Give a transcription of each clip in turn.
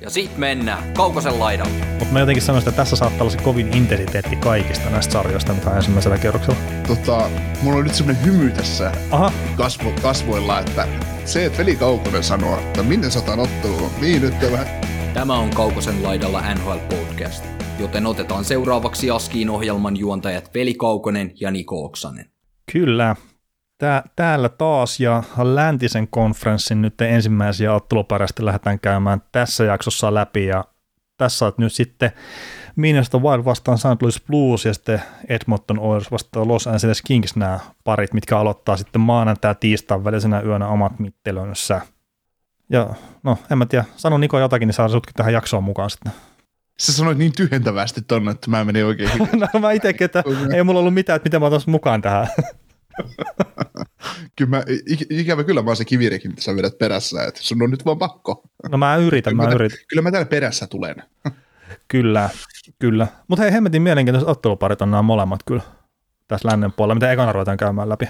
Ja sit mennään Kaukosen laidalle. Mutta mä jotenkin sanoisin, että tässä saattaa olla se kovin intensiteetti kaikista näistä sarjoista, mitä on ensimmäisellä kerroksella. Tota, mulla on nyt semmonen hymy tässä Aha, kasvo, kasvoilla, että se, että Veli Kaukonen sanoo, että minne sataan ottelua, niin nyt on vähän Tämä on Kaukosen laidalla NHL Podcast, joten otetaan seuraavaksi Askiin ohjelman juontajat Veli Kaukonen ja Niko Oksanen. kyllä. Tää, täällä taas ja läntisen konferenssin nyt ensimmäisiä ottelupareista lähdetään käymään tässä jaksossa läpi ja tässä on nyt sitten Minnesota Wild vastaan St. Louis Blues ja sitten Edmonton Oilers vastaan Los Angeles Kings nämä parit, mitkä aloittaa sitten maanantai ja tiistain välisenä yönä omat mittelönsä. Ja no, en mä tiedä, sano Niko jotakin, niin saa sutkin tähän jaksoon mukaan sitten. Sä sanoit niin tyhjentävästi tonne, että mä menin oikein. No mä itsekin, että ei mulla ollut mitään, että miten mä otan mukaan tähän. kyllä mä, ik- ikävä kyllä mä oon se kivirekin, mitä sä vedät perässä, että sun on nyt vaan pakko. No mä yritän, mä Kyllä yritän. Kyllä mä täällä perässä tulen. Kyllä, kyllä. Mutta hei, hemmetin mielenkiintoiset otteluparit on nämä molemmat kyllä tässä lännen puolella, mitä ekana ruvetaan käymään läpi.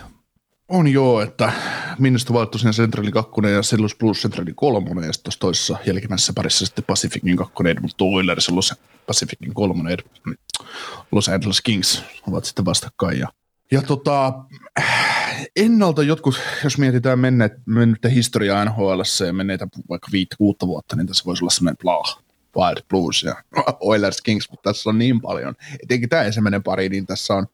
On joo, että Minnesota Wild tosiaan Centralin kakkonen ja Sellus Plus Centralin kolmonen ja sitten toisessa jälkimmäisessä parissa sitten Pacificin kakkonen Edmonton Oilers ja Los Pacificin kolmonen Ed- Los Angeles Kings ovat sitten vastakkain. Ja, ja tota, ennalta jotkut, jos mietitään menneet, mennyttä historiaa NHL ja menneitä vaikka viittä kuutta vuotta, niin tässä voisi olla sellainen blah. Wild Blues ja Oilers Kings, mutta tässä on niin paljon. Etenkin tämä ensimmäinen pari, niin tässä on,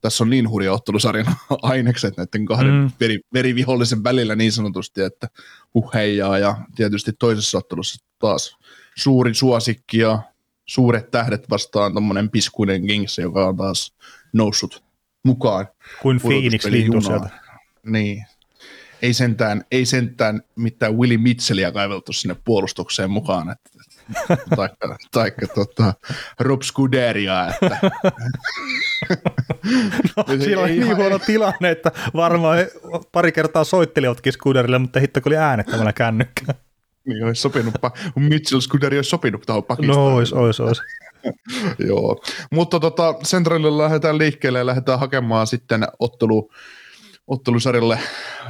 tässä on niin hurja ottelusarjan ainekset näiden kahden Mm. mm. veri, verivihollisen välillä niin sanotusti, että huh heijaa. Ja tietysti toisessa ottelussa taas suuri suosikki ja suuret tähdet vastaan tuommoinen piskuinen Kings, joka on taas noussut mukaan. Kuin Phoenix junaan. sieltä. Niin. Ei sentään, ei sentään mitään Willie Mitchellia kaiveltu sinne puolustukseen mukaan, että, taikka, taikka tota, Rob Scuderia, että Siellä oli Ei niin huono tilanne, että varmaan pari kertaa soittelivatkin Scooterille, mutta hitto kun oli äänettämällä kännykkää. niin olisi sopinut, Mitchell Scuderi olisi sopinut tuohon Pakistaan. No ois, ois, ois. Joo, mutta tota, Centralilla lähdetään liikkeelle ja lähdetään hakemaan sitten ottelu, ottelusarjalle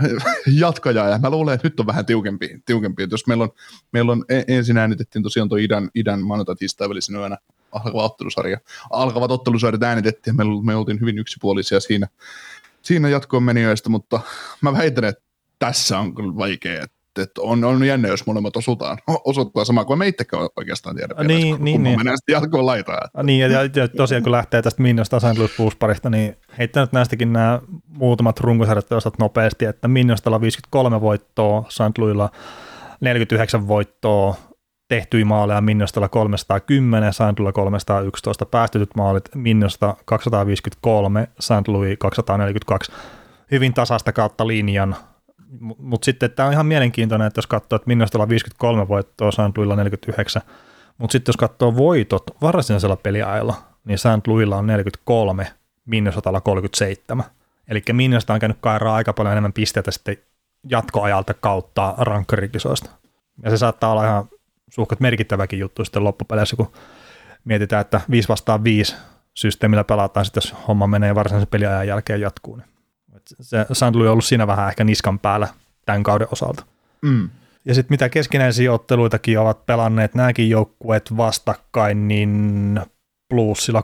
jatkajaa, ja mä luulen, että nyt on vähän tiukempi, tiukempi. jos meillä on, meillä on e- ensin äänitettiin tosiaan tuo idän, idän maanantai tiistai välisenä yönä alkava ottelusarja, alkavat ottelusarjat äänitettiin, ja me, me oltiin hyvin yksipuolisia siinä, siinä jatkoon menijöistä, mutta mä väitän, että tässä on kyllä vaikea, että on, on jännä, jos molemmat osutaan, osoittaa samaa kuin me itsekään oikeastaan tiedä. vielä, Niin, että niin, kumman niin. mennään sitten jatkoon laitaan. Ah, Niin, ja, ja tosiaan kun lähtee tästä. Louis Blues-parista, niin heittänyt näistäkin nämä muutamat runkosarjat osat nopeasti, että Minnostalla 53 voittoa, St. Louisilla 49 voittoa, tehtyjä maaleja Minnostalla 310, St. Louisilla 311 päästetyt maalit, Minnosta 253, St. Louis 242, hyvin tasasta kautta linjan, mutta sitten tämä on ihan mielenkiintoinen, että jos katsoo, että Minnostalla on 53 voittoa. Louisilla 49, mutta sitten jos katsoo voitot varsinaisella peliajalla, niin. Louisilla on 43, Minnesotalla 37. Eli Minnesota on käynyt kairaa aika paljon enemmän pisteitä sitten jatkoajalta kautta rankkarikisoista. Ja se saattaa olla ihan suhkat merkittäväkin juttu sitten loppupeleissä, kun mietitään, että 5 vastaan 5 systeemillä pelataan, sitten jos homma menee varsinaisen peliajan jälkeen jatkuu. Niin. Se. Louis on ollut siinä vähän ehkä niskan päällä tämän kauden osalta. Mm. Ja sitten mitä keskinäisiä otteluitakin ovat pelanneet nämäkin joukkueet vastakkain, niin plussilla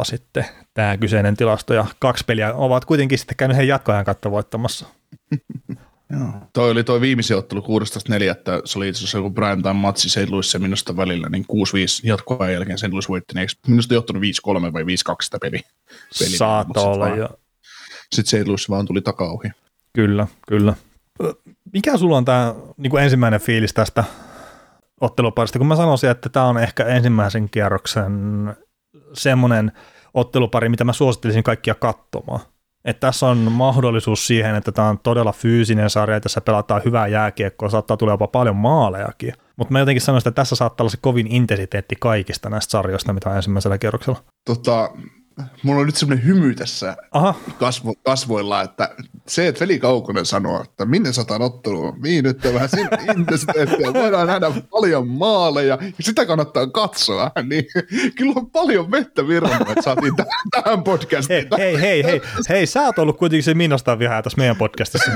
3-0 sitten tämä kyseinen tilasto. Ja kaksi peliä ovat kuitenkin sitten käynyt heidän jatkoajan kautta voittamassa. Joo. Toi oli toi viimeisin ottelu 16.4. Se oli itse asiassa joku prime time matsi St. Louis ja minusta välillä, niin 6-5 jatkoajan jälkeen St. Louis voitti. Niin eikö minusta johtanut 5-3 vai 5-2 sitä peli? peli Saattoi olla jo. Sitten St. Louis vaan tuli takauhi. Kyllä, kyllä. Mikä sulla on tämä niin ensimmäinen fiilis tästä otteluparista? Kun mä sanoisin, että tämä on ehkä ensimmäisen kierroksen semmoinen ottelupari, mitä mä suosittelisin kaikkia katsomaan. Että tässä on mahdollisuus siihen, että tämä on todella fyysinen sarja, ja tässä pelataan hyvää jääkiekkoa, saattaa tulla jopa paljon maalejakin. Mutta mä jotenkin sanoisin, että tässä saattaa olla se kovin intensiteetti kaikista näistä sarjoista, mitä on ensimmäisellä kierroksella. Tota, mulla on nyt semmoinen hymy tässä Aha, kasvo, kasvoilla, että se, että Veli Kaukonen sanoo, että minne sataan ottelua, mihin nyt on vähän intensiteettiä, voidaan nähdä paljon maaleja, ja sitä kannattaa katsoa, niin kyllä on paljon vettä virrannut, että saatiin tähän podcastiin. Hei, hei, hei, hei, hei, sä oot ollut kuitenkin se minusta vihaa tässä meidän podcastissa.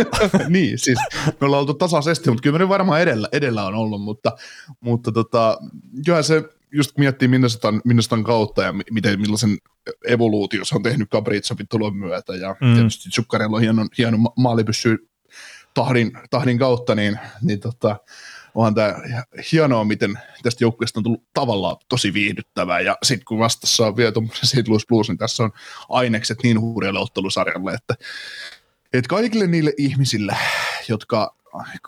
niin, siis me ollaan oltu tasaisesti, mutta kyllä me varmaan edellä, edellä on ollut, mutta, mutta tota, kyllä se, just miettii Minnesotan, Minnesotan kautta ja miten, millaisen evoluutio se on tehnyt Capricovin tulon myötä ja mm. tietysti Zuccarello on hieno, hieno maalipyssy tahdin, tahdin kautta, niin, niin tota, onhan tämä hienoa, miten tästä joukkueesta on tullut tavallaan tosi viihdyttävää, ja sitten kun vastassa on vielä tuommoisen St. Louis Blues, niin tässä on ainekset niin hurjalle ottelusarjalle, että, että kaikille niille ihmisille, jotka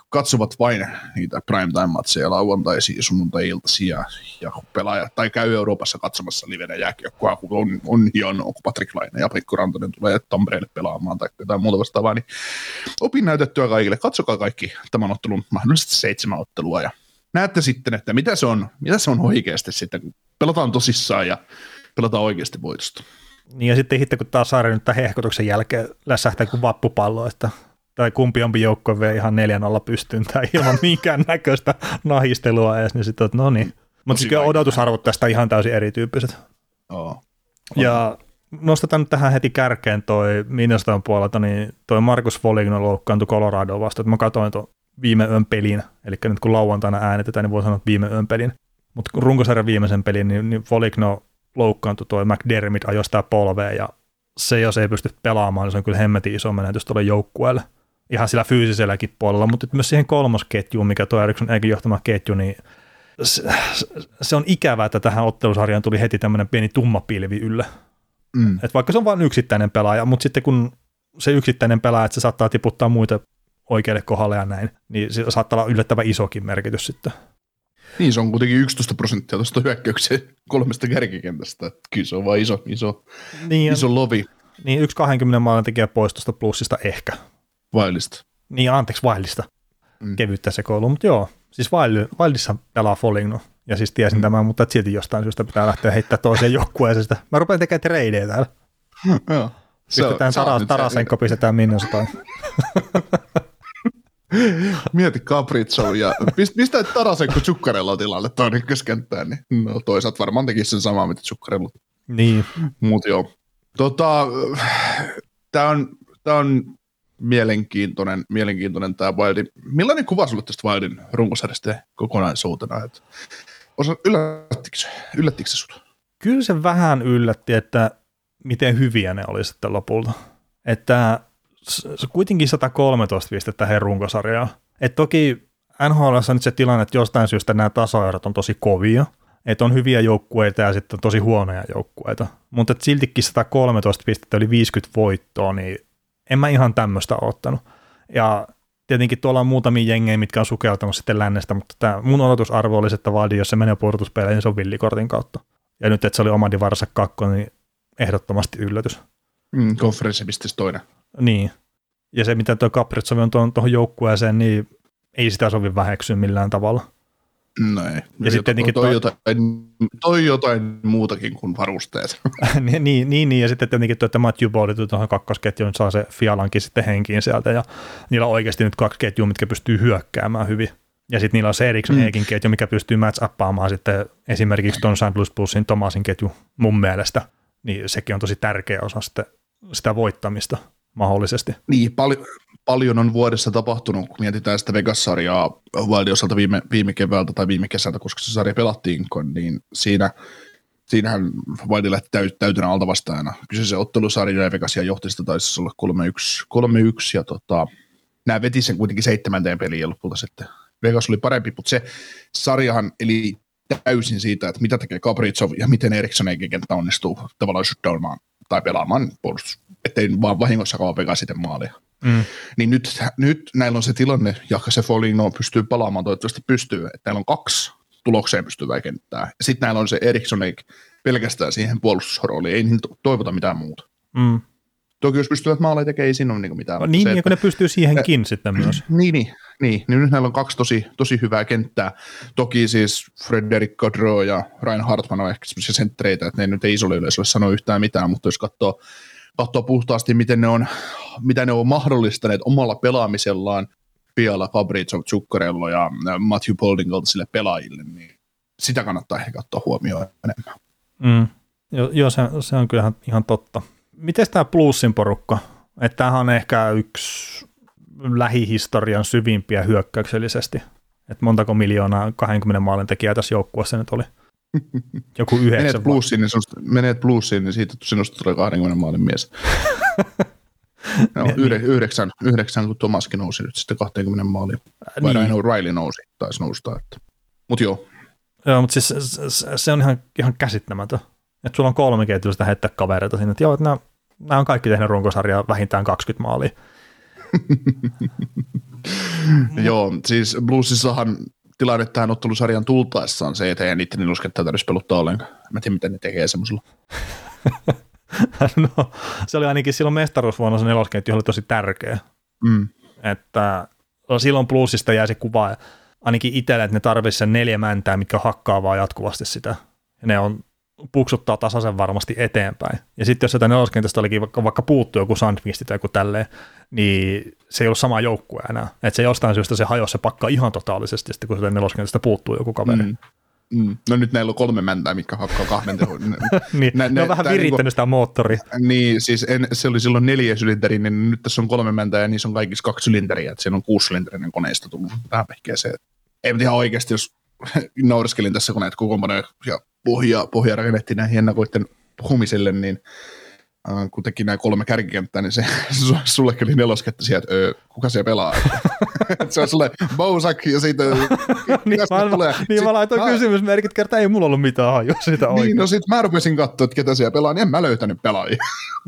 katsovat vain niitä primetime-matseja lauantaisia, sunnuntai-iltaisia ja, ja pelaaja, tai käy Euroopassa katsomassa livenä jääkiekkoa, kun on, on hienoa, kun Patrick Laine ja Pekko Rantanen tulee Tampereelle pelaamaan tai jotain muuta vastaavaa, niin opin näytettyä kaikille. Katsokaa kaikki tämän ottelun mahdollisesti seitsemän ottelua ja näette sitten, että mitä se on, mitä se on oikeasti sitten, kun pelataan tosissaan ja pelataan oikeasti voitosta. Niin ja sitten sitten kun taas saari nyt tämän hehkotuksen jälkeen lässähtää kuin vappupallo, että tai kumpi ompi joukko vie ihan 4-0 pystyyn tai ilman minkään näköistä nahistelua edes, niin sitten, no niin. Mutta siis odotusarvot tästä ihan täysin erityyppiset. Oh. Ja nostetaan nyt tähän heti kärkeen toi Minnesotan puolelta, niin toi Markus Foligno loukkaantui Colorado vasta, että mä katsoin tuon viime yön pelin, eli nyt kun lauantaina äänetetään, niin voi sanoa, että viime yön pelin. Mutta kun runkosarjan viimeisen pelin, niin, niin Foligno loukkaantui, toi McDermott ajoi sitä polvea, ja se jos ei pysty pelaamaan, niin se on kyllä hemmetin iso menetys tuolle joukkueelle ihan sillä fyysiselläkin puolella, mutta myös siihen kolmosketjuun, mikä tuo Eriksson eikä johtama ketju, niin se, se on ikävää, että tähän ottelusarjaan tuli heti tämmöinen pieni tumma pilvi yllä. Mm. Et vaikka se on vain yksittäinen pelaaja, mutta sitten kun se yksittäinen pelaaja, että se saattaa tiputtaa muita oikealle kohdalle ja näin, niin se saattaa olla yllättävän isokin merkitys sitten. Niin, se on kuitenkin 11 prosenttia tuosta hyökkäyksen kolmesta kärkikentästä. Kyllä se on vaan iso, iso, niin, iso lovi. Niin, yksi 20 maalin tekijä pois tuosta plussista ehkä. Vailista. Niin, anteeksi, Vailista. Mm. Kevyyttä sekoilu, mutta joo. Siis Vail, Vailissa pelaa Foligno, ja siis tiesin mm. tämän, mutta silti jostain syystä pitää lähteä heittämään toiseen joukkueeseen sitä. Mä rupean tekemään treidejä täällä. joo. Pistetään Tara, Tarasenko, pistetään Minnesotaan. Mieti Capriccio ja pistä Tarasenko Zuccarello tilalle tuon ykköskenttään, niin no, toisaalta varmaan tekisi sen samaa, mitä Zuccarello. Niin. Mutta joo. Tota, tämä on, tää on mielenkiintoinen, mielenkiintoinen tämä Wildin. Millainen kuva sulle tästä Wildin runkosarjasta kokonaisuutena? Et osa, yllättikö, se, yllättikö se sut? Kyllä se vähän yllätti, että miten hyviä ne oli sitten lopulta. Että kuitenkin 113 pistettä heidän runkosarjaa. Et toki NHL on nyt se tilanne, että jostain syystä nämä tasoerot on tosi kovia, että on hyviä joukkueita ja sitten tosi huonoja joukkueita. Mutta siltikin 113 pistettä yli 50 voittoa, niin en mä ihan tämmöistä ottanut. Ja tietenkin tuolla on muutamia jengejä, mitkä on sukeltanut sitten lännestä, mutta tämä mun odotusarvo olisi, että Valdi, jos se menee puolustuspeleihin, niin se on villikortin kautta. Ja nyt, että se oli Omadi varassa kakko, niin ehdottomasti yllätys. Mm, konferenssipistes toinen. Niin. Ja se, mitä tuo Caprezzovi on tuohon joukkueeseen, niin ei sitä sovi väheksyä millään tavalla. No ei. Ja sitten tietenkin toi, toi, jotain, toi jotain muutakin kuin varusteet. niin, niin, niin, ja sitten tietenkin tuo, että Matthew Bowley tuohon kakkosketjuun saa se Fialankin sitten henkiin sieltä, ja niillä on oikeasti nyt kaksi ketjua, mitkä pystyy hyökkäämään hyvin. Ja sitten niillä on se Eriksson mm. Ketju, mikä pystyy match appaamaan sitten esimerkiksi tuon St. Louis Plusin Tomasin ketju mun mielestä. Niin sekin on tosi tärkeä osa sitten sitä voittamista mahdollisesti. Niin, paljon, paljon on vuodessa tapahtunut, kun mietitään sitä Vegas-sarjaa Wildin viime, viime keväältä tai viime kesältä, koska se sarja pelattiin, niin siinä, siinähän Wildi lähti täyt, täytynä alta vastaajana. Kyseisen ottelusarja ja Vegasia johti sitä taisi olla 3-1, 3-1 ja tota, nämä veti sen kuitenkin seitsemänteen peliin lopulta sitten Vegas oli parempi, mutta se sarjahan eli täysin siitä, että mitä tekee Capricov ja miten Eriksson kenttä onnistuu tavallaan shutdownamaan tai pelaamaan puolustus, ettei vaan vahingossa kauan Vegas sitten maalia. Mm. Niin nyt, nyt näillä on se tilanne, ja se Foligno pystyy palaamaan, toivottavasti pystyy, että näillä on kaksi tulokseen pystyvää kenttää. Sitten näillä on se Eriksson pelkästään siihen puolustusrooliin, ei niin toivota mitään muuta. Mm. Toki jos pystyvät maaleja tekemään, ei siinä ole niin mitään. No, niin, se, niin, kun ne pystyy siihenkin äh, sitten myös. Niin, niin, niin, niin nyt näillä on kaksi tosi, tosi hyvää kenttää. Toki siis Frederick Godreau ja Ryan Hartman on ehkä sellaisia senttereitä, että ne nyt ei isolle yleisölle sano yhtään mitään, mutta jos katsoo katsoa puhtaasti, miten ne on, mitä ne on mahdollistaneet omalla pelaamisellaan Piala, Fabrizio, Zuccarello ja Matthew Polding kaltaisille pelaajille, niin sitä kannattaa ehkä ottaa huomioon enemmän. Mm. Joo, jo, se, se on kyllä ihan totta. Miten tämä plussin porukka? Että tämähän on ehkä yksi lähihistorian syvimpiä hyökkäyksellisesti. Että montako miljoonaa 20 maalin tekijää tässä joukkueessa nyt oli? Joku yhdeksän. Menet plussiin, niin, sinusta, menet plussiin, niin siitä sinusta tulee 20 maalin mies. no, niin. yhdeksän, yhdeksän, kun Tomaskin nousi nyt sitten 20 maaliin. Vai niin. Riley nousi, taisi nousta. Että. Mut joo. Joo, mutta siis se, se on ihan, ihan käsittämätön. Että sulla on kolme ketjusta heittää kavereita sinne, että joo, että nämä, nämä on kaikki tehnyt runkosarjaa vähintään 20 maalia. joo, siis Bluesissahan tilanne tähän ottelusarjan tultaessaan se, että ei niiden niluskettä tarvitsisi peluttaa ollenkaan. Mä tiedän, miten ne tekee semmoisella. no, se oli ainakin silloin mestaruusvuonna se nelosketju oli tosi tärkeä. Mm. Että silloin plussista jäi se kuva, ainakin itselle, että ne tarvitsisi sen neljä mäntää, mitkä hakkaa vaan jatkuvasti sitä. Ja ne on puksuttaa tasaisen varmasti eteenpäin. Ja sitten jos sitä neloskentästä olikin vaikka, vaikka puuttu joku Sandvisti tai joku tälleen, niin se ei ollut sama joukkue enää. Että se jostain syystä se hajosi se pakka ihan totaalisesti, sitten kun sitä neloskentästä puuttuu joku kaveri. Mm. Mm. No nyt näillä on kolme mäntää, mitkä hakkaa kahden tehon. niin, ne, ne, on vähän virittänyt niinku, sitä moottoria. Niin, siis en, se oli silloin neljä sylinteri, niin nyt tässä on kolme mäntää ja niissä on kaikissa kaksi sylinteriä, että siinä on sylinterinen koneista tullut tähän se. Ei ihan oikeasti, jos naureskelin tässä, näitä kokoonpanoja ja pohja, pohja rakennettiin näihin ennakoiden puhumiselle, niin kun teki nämä kolme kärkikenttää, niin se, sullekin oli neloskettä sieltä, öö, kuka se pelaa? se on sulle Bousak ja siitä niin, mä, tulee. Niin mä laitoin mä... kysymysmerkit, kertaa ei mulla ollut mitään hajua siitä oikein. Niin, no sit mä rupesin katsoa, että ketä siellä pelaa, niin en mä löytänyt pelaajia,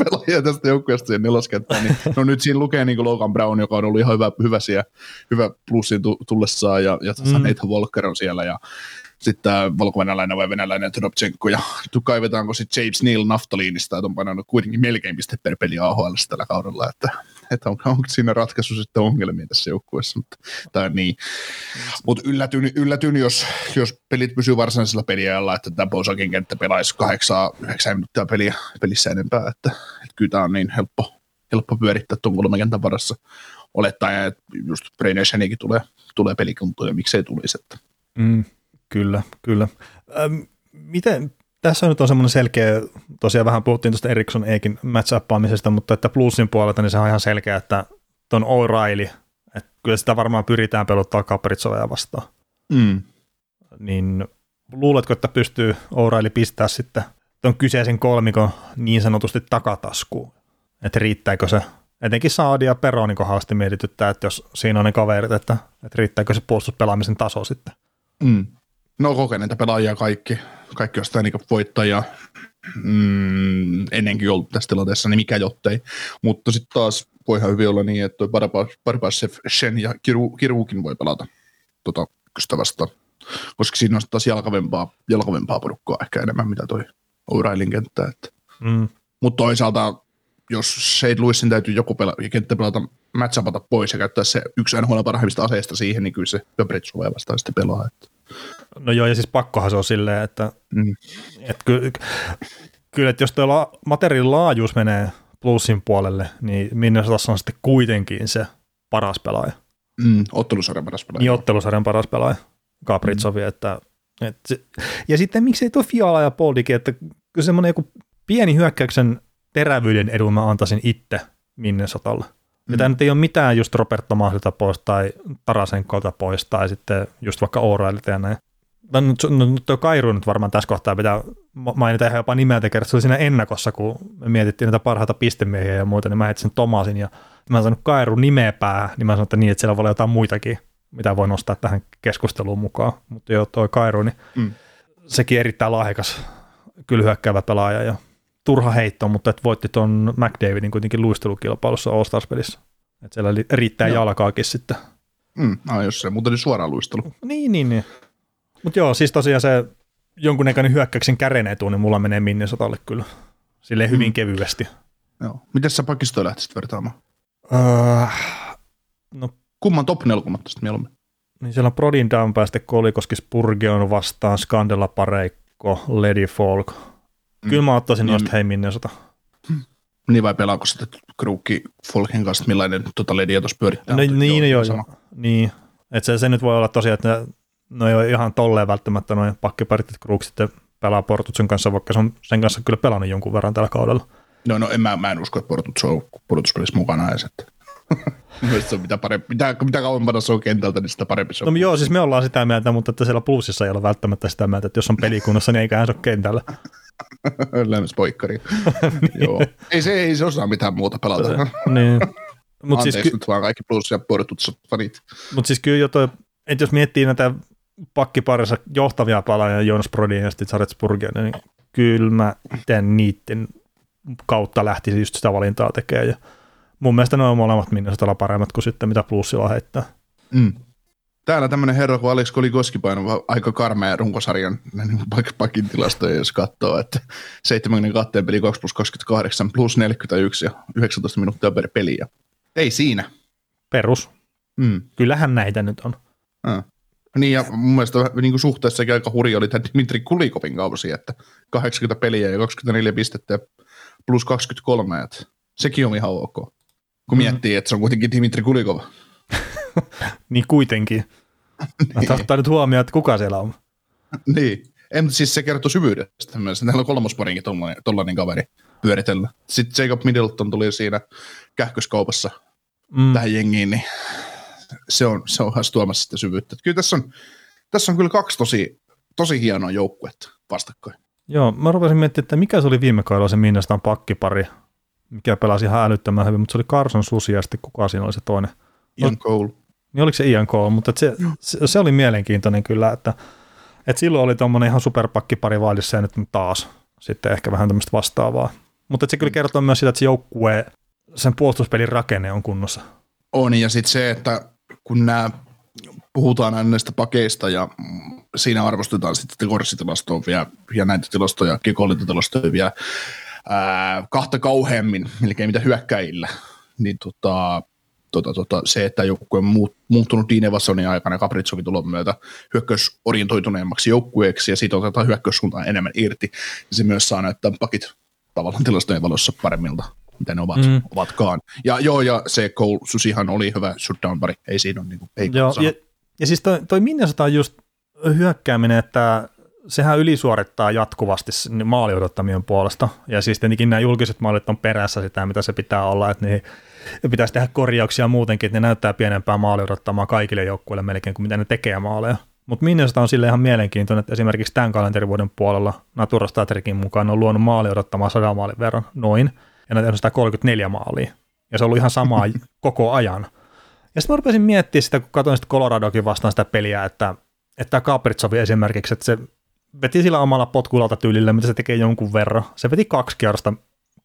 pelaajia tästä joukkueesta siihen neloskenttään. Niin, no nyt siinä lukee niin Logan Brown, joka on ollut ihan hyvä, hyvä, siellä, hyvä plussin tullessaan ja, ja mm. Nathan Walker on siellä ja sitten tämä valko-venäläinen vai venäläinen Todobchenko, ja kaivetaanko sitten James Neal naftaliinista, että on painanut kuitenkin melkein piste per peli AHL tällä kaudella, että, että on, onko siinä ratkaisu sitten ongelmia tässä joukkueessa, mutta, tai niin. Mutta yllätyn, yllätyn, jos, jos pelit pysyy varsinaisella peliajalla, että tämä Bosakin kenttä pelaisi kahdeksaa, yhdeksän minuuttia peliä, pelissä enempää, että, että kyllä tämä on niin helppo, helppo pyörittää tuon kolmen kentän varassa olettaen, että just Brainerd tulee, tulee pelikuntoon ja miksei tulisi. Että. Mm. Kyllä, kyllä. Ähm, miten, tässä nyt on semmoinen selkeä, tosiaan vähän puhuttiin tuosta Eriksson Eikin match mutta että plussin puolelta niin se on ihan selkeä, että tuon O'Reilly, että kyllä sitä varmaan pyritään peluttaa Kapritsovea vastaan. Mm. Niin luuletko, että pystyy O'Reilly pistää sitten tuon kyseisen kolmikon niin sanotusti takataskuun? Että riittääkö se, etenkin Saadi ja Peroni kohdasti mietityttää, että jos siinä on ne kaverit, että, että riittääkö se puolustuspelaamisen taso sitten? Mm. No kokeneita pelaajia kaikki, kaikki jostain niin voittajia mm, ennenkin ollut tässä tilanteessa, niin mikä jottei. Mutta sitten taas voi ihan hyvin olla niin, että Barbashev, Shen ja Kiru, Kirukin voi pelata tota, ykköstä vastaan. Koska siinä on taas jalkavempaa, jalkavempaa porukkaa ehkä enemmän, mitä toi O'Reillyn kenttä. Että. Mm. Mutta toisaalta, jos Shade Lewisin täytyy joku pela- kenttä pelata matchapata pois ja käyttää se yksi NHL parhaimmista aseista siihen, niin kyllä se Pöbrit vastaan sitten pelaa. Että. No joo, ja siis pakkohan se on silleen, että, mm. että ky, kyllä, että jos tuolla materiaalin laajuus menee plussin puolelle, niin Minnesotassa on sitten kuitenkin se paras pelaaja. Mm, ottelusarjan paras pelaaja. Niin, ottelusarjan paras pelaaja, Kapritsovi, mm. että, että, ja sitten miksei tuo Fiala ja Poldikin, että kyllä semmoinen joku pieni hyökkäyksen terävyyden edun mä antaisin itse Minnesotalle. Mm. Tämä nyt ei ole mitään just Roberto Mahilta pois tai Tarasenkolta pois tai sitten just vaikka Ourailta ja näin. No, nyt, no, nyt tuo Kairu nyt varmaan tässä kohtaa pitää mainita ihan jopa nimeltä kertaa. Se oli siinä ennakossa, kun me mietittiin näitä parhaita pistemiehiä ja muuta, niin mä sen Tomasin ja mä en saanut Kairu nimeä päähän, niin mä sanoin, että niin, että siellä voi olla jotain muitakin, mitä voi nostaa tähän keskusteluun mukaan. Mutta joo, toi Kairu, niin mm. sekin erittäin lahjakas, kyllä hyökkäävä pelaaja ja turha heitto, mutta et voitti tuon McDavidin kuitenkin luistelukilpailussa All Stars-pelissä. Että siellä riittää joo. jalkaakin sitten. Mm, no, jos se muuten suoraan luistelu. Niin, niin, niin. Mutta joo, siis tosiaan se jonkunnäköinen hyökkäyksen kären etu, niin mulla menee Minnesotalle kyllä. Silleen hyvin mm. kevyesti. Joo. Miten sä pakistoa lähtisit vertaamaan? Uh, no, Kumman top 40 sitten mieluummin? Niin siellä on Prodin downpääste Kolikoski Spurgeon vastaan, Skandella Pareikko, Lady Folk. Mm. Kyllä mä ottaisin niin, noista hei Minnesota. Niin vai pelaako sitten Kruukki Folken kanssa, millainen tota Ledia tuossa pyörittää? No, niin, joo, joo. Niin. Et se, se, nyt voi olla tosiaan, että ne, no ei ole ihan tolleen välttämättä noin pakkiparit, että Kruk sitten pelaa Portutsen kanssa, vaikka se on sen kanssa kyllä pelannut jonkun verran tällä kaudella. No, no en, mä, mä en usko, että Portuts on Portuts mukana edes. On mitä, parempi, mitä, mitä kauempana se on kentältä, niin sitä parempi se on. No joo, siis me ollaan sitä mieltä, mutta että siellä plussissa ei ole välttämättä sitä mieltä, että jos on pelikunnassa, niin eiköhän se ole kentällä. Lämmäs poikkari. Joo. Ei se, ei se osaa mitään muuta pelata. niin. Mut Anteeksi siis ky- nyt vaan kaikki plus ja portuts fanit. Mutta siis kyllä jo toi, että jos miettii näitä pakkiparissa johtavia palaajia, Jonas Brody ja sitten Saretsburgia, niin kyllä mä niiden kautta lähtisin just sitä valintaa tekemään. Ja mun mielestä ne on molemmat Minnesotalla paremmat kuin sitten mitä plussilla heittää. Mm. Täällä tämmöinen herra kuin Alex Kolikoski painaa aika karmea runkosarjan pakin tilastoja, jos katsoo, että 72 peli 2 plus 28 plus 41 ja 19 minuuttia per peli. Ja ei siinä. Perus. Mm. Kyllähän näitä nyt on. Mm. Niin ja mun mielestä niin kuin suhteessa aika hurja oli tämä Dimitri Kulikopin kausi, että 80 peliä ja 24 pistettä plus 23, että sekin on ihan ok. Kun mm. miettii, että se on kuitenkin Dimitri Kulikov. niin kuitenkin. niin. Ottaa nyt huomioon, että kuka siellä on. niin. En, siis se kertoo syvyydestä myös. Täällä on kolmosparinkin tollainen, tollainen kaveri pyöritellä. Sitten Jacob Middleton tuli siinä kähköskaupassa mm. tähän jengiin, niin se on, se on tuomassa sitä syvyyttä. Että kyllä tässä on, tässä on kyllä kaksi tosi, tosi hienoa joukkuetta vastakkain. Joo, mä rupesin miettimään, että mikä se oli viime kaudella se Minnastaan pakkipari, mikä pelasi ihan älyttömän hyvin, mutta se oli Carson Susi ja sitten kuka siinä oli se toinen. Ian Cole. Niin oliko se Cole, mutta se, se, se, oli mielenkiintoinen kyllä, että, että silloin oli tuommoinen ihan superpakkipari vaadissa ja nyt taas sitten ehkä vähän tämmöistä vastaavaa. Mutta se kyllä kertoo myös sitä, että se joukkue, sen puolustuspelin rakenne on kunnossa. On, ja sitten se, että kun nämä puhutaan aina näistä pakeista ja siinä arvostetaan sitten korssitilastoa vielä, ja näitä tilastoja, kekollintatilastoja vielä ää, kahta kauheammin, melkein mitä hyökkäillä, niin tota, tota, tota, se, että joukkue on muut, muuttunut Dean Evansonin aikana Capricovin tulon myötä hyökkäysorientoituneemmaksi joukkueeksi ja siitä otetaan hyökkäyssuuntaan enemmän irti, niin se myös saa näyttää pakit tavallaan tilastojen valossa paremmilta mitä ne ovat, mm. ovatkaan. Ja joo, ja se Cole Susihan oli hyvä shutdown pari, ei siinä ole niin ei joo, ja, ja, siis toi, toi Minnesota on just hyökkääminen, että sehän ylisuorittaa jatkuvasti maali odottamien puolesta, ja siis tietenkin nämä julkiset maalit on perässä sitä, mitä se pitää olla, että niin pitäisi tehdä korjauksia muutenkin, että ne näyttää pienempää maali odottamaan kaikille joukkueille melkein kuin mitä ne tekee maaleja. Mutta Minnesota on sille ihan mielenkiintoinen, että esimerkiksi tämän kalenterivuoden puolella Natura Statrikin mukaan on luonut maali odottamaan sadan maalin verran, noin, ja ne on tehnyt 134 maalia. Ja se on ollut ihan samaa koko ajan. Ja sitten mä rupesin miettimään sitä, kun katsoin sitten Coloradokin vastaan sitä peliä, että, että Kapritsovi esimerkiksi, että se veti sillä omalla potkulalta tyylillä, mitä se tekee jonkun verran. Se veti kaksi kierrosta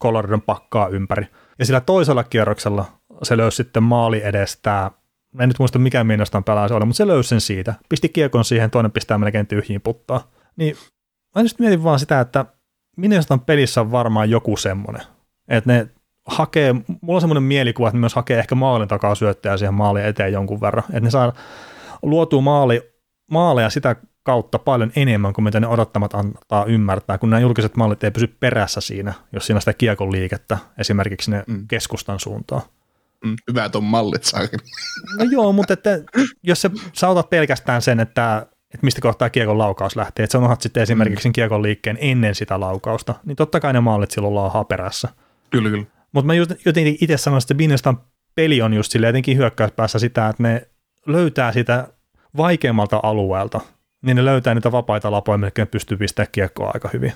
Coloradon pakkaa ympäri. Ja sillä toisella kierroksella se löysi sitten maali edestä, en nyt muista mikä miinastaan pelaa se oli, mutta se löysi sen siitä. Pisti kiekon siihen, toinen pistää melkein tyhjiin puttaa. Niin mä nyt mietin vaan sitä, että Minnestan pelissä on varmaan joku semmoinen, että ne hakee, mulla on semmoinen mielikuva, että ne myös hakee ehkä maalin takaa syöttäjä siihen maalin eteen jonkun verran, että ne saa luotua maali, maaleja sitä kautta paljon enemmän kuin mitä ne odottamat antaa ymmärtää, kun nämä julkiset mallit ei pysy perässä siinä, jos siinä sitä kiekon liikettä, esimerkiksi ne mm. keskustan suuntaan. Mm, hyvät on mallit saakin. No joo, mutta että jos se, sä otat pelkästään sen, että, että mistä kohtaa kiekon laukaus lähtee, että sä unohdat sitten esimerkiksi mm. kiekon liikkeen ennen sitä laukausta, niin totta kai ne mallit silloin laahaa perässä. Kyllä, kyllä. Mutta mä just, jotenkin itse sanoisin, että Binestan peli on just silleen jotenkin hyökkäyspäässä sitä, että ne löytää sitä vaikeammalta alueelta, niin ne löytää niitä vapaita lapoja, mitkä pystyy pistämään kiekkoa aika hyvin.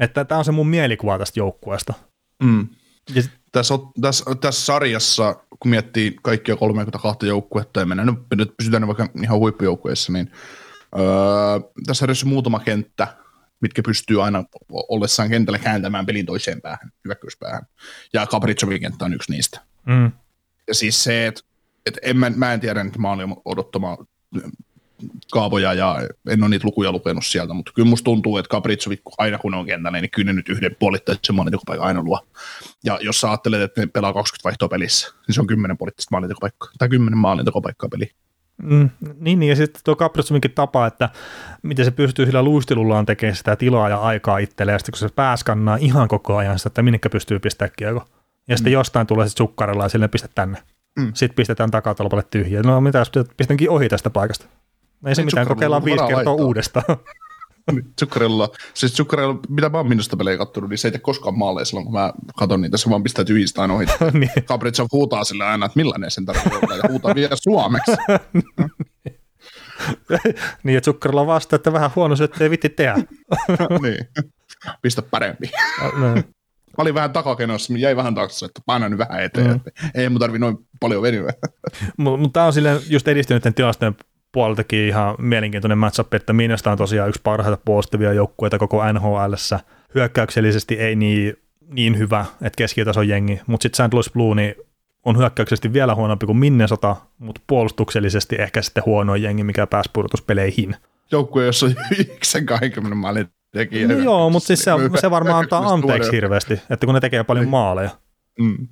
Että tämä on se mun mielikuva tästä joukkueesta. Mm. Ja tässä, tässä, tässä, sarjassa, kun miettii kaikkia 32 joukkuetta ja mennään nyt pysytään vaikka ihan huippujoukkueessa, niin öö, tässä sarjassa muutama kenttä, mitkä pystyy aina ollessaan kentällä kääntämään pelin toiseen päähän, hyökkäyspäähän. Ja Capricovin kenttä on yksi niistä. Mm. Ja siis se, että et en, mä, mä en tiedä että mä olin odottamaan kaavoja ja en ole niitä lukuja lukenut sieltä, mutta kyllä musta tuntuu, että Capricovit aina kun on kentällä, niin kyllä ne nyt yhden puolittaisen maalintekopaikan aina luo. Ja jos sä ajattelet, että ne pelaa 20 vaihtoa pelissä, niin se on 10 puolittaista maalintekopaikkaa, tai 10 maalintekopaikkaa peli. Mm, niin, niin, ja sitten tuo Capricovinkin tapa, että miten se pystyy sillä luistelullaan tekemään sitä tilaa ja aikaa itselleen, ja sitten kun se pääskannaa ihan koko ajan sitä, että minnekä pystyy pistämään kiekko. Ja sitten jostain tulee se sukkarilla ja sille pistä tänne. Mm. Sitten pistetään takatolpalle tyhjiä. No mitä jos pistänkin ohi tästä paikasta? Ei se Niin, mitään, kokeillaan viisi kertaa laittaa. uudestaan. Tsukkarilla, siis Tsukkarilla, mitä mä oon minusta pelejä kattonut, niin se ei tee koskaan maaleja silloin, kun mä katson niitä, se vaan pistää tyhjistä aina ohi. niin. Huutaa sille aina, että millainen sen tarvitsee olla, ja huutaa vielä suomeksi. niin, että sukkarilla vastaa, että vähän huono se, ettei vitti tehdä. niin. Pistä parempi. No. Mä olin vähän takakenossa, jäi vähän taakse, että paina nyt vähän eteen. Mm. Ei mun tarvi noin paljon venyä. Mutta mut tämä on silleen just edistyneiden tilastojen puoleltakin ihan mielenkiintoinen matchup, että Minesta on tosiaan yksi parhaita puolustavia joukkueita koko NHLssä. Hyökkäyksellisesti ei niin, niin hyvä, että keskitason jengi, mutta sitten St. Louis Blue niin on hyökkäyksellisesti vielä huonompi kuin Minnesota, mutta puolustuksellisesti ehkä sitten huono jengi, mikä pääsi pudotuspeleihin. Joukkue, jossa on 9-20 maalin tekijä. No joo, mutta siis se, se varmaan antaa anteeksi hirveästi, että kun ne tekee paljon Niin. maaleja. Mm.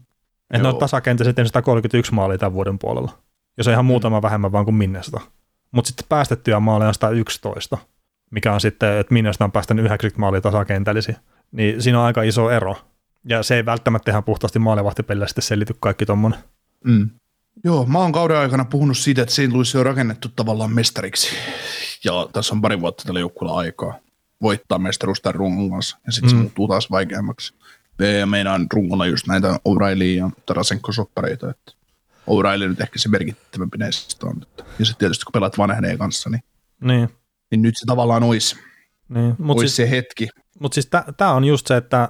Että ne on tehnyt 131 maalia tämän vuoden puolella. Jos on ihan muutama vähemmän vaan kuin Minnesota. Mutta sitten päästettyjä maaleja on 111, mikä on sitten, että Minnesota on päästänyt 90 maalia tasakentällisiä. Niin siinä on aika iso ero. Ja se ei välttämättä ihan puhtaasti maalevahtipelillä sitten selity kaikki tuommoinen. Mm. Joo, mä oon kauden aikana puhunut siitä, että St. Louis on rakennettu tavallaan mestariksi. Ja tässä on pari vuotta tällä joukkueella aikaa voittaa mestaruus tämän rungon kanssa. Ja sitten mm. se muuttuu taas vaikeammaksi. Ja meinaan rungolla just näitä O'Reilly ja Tarasenko soppareita. Että O'Reilly nyt ehkä se merkittävämpi näistä on. Ja sitten tietysti kun pelaat vanhenee kanssa, niin, Niin, niin nyt se tavallaan olisi, niin. mutta olisi siis, se hetki. mut siis tämä on just se, että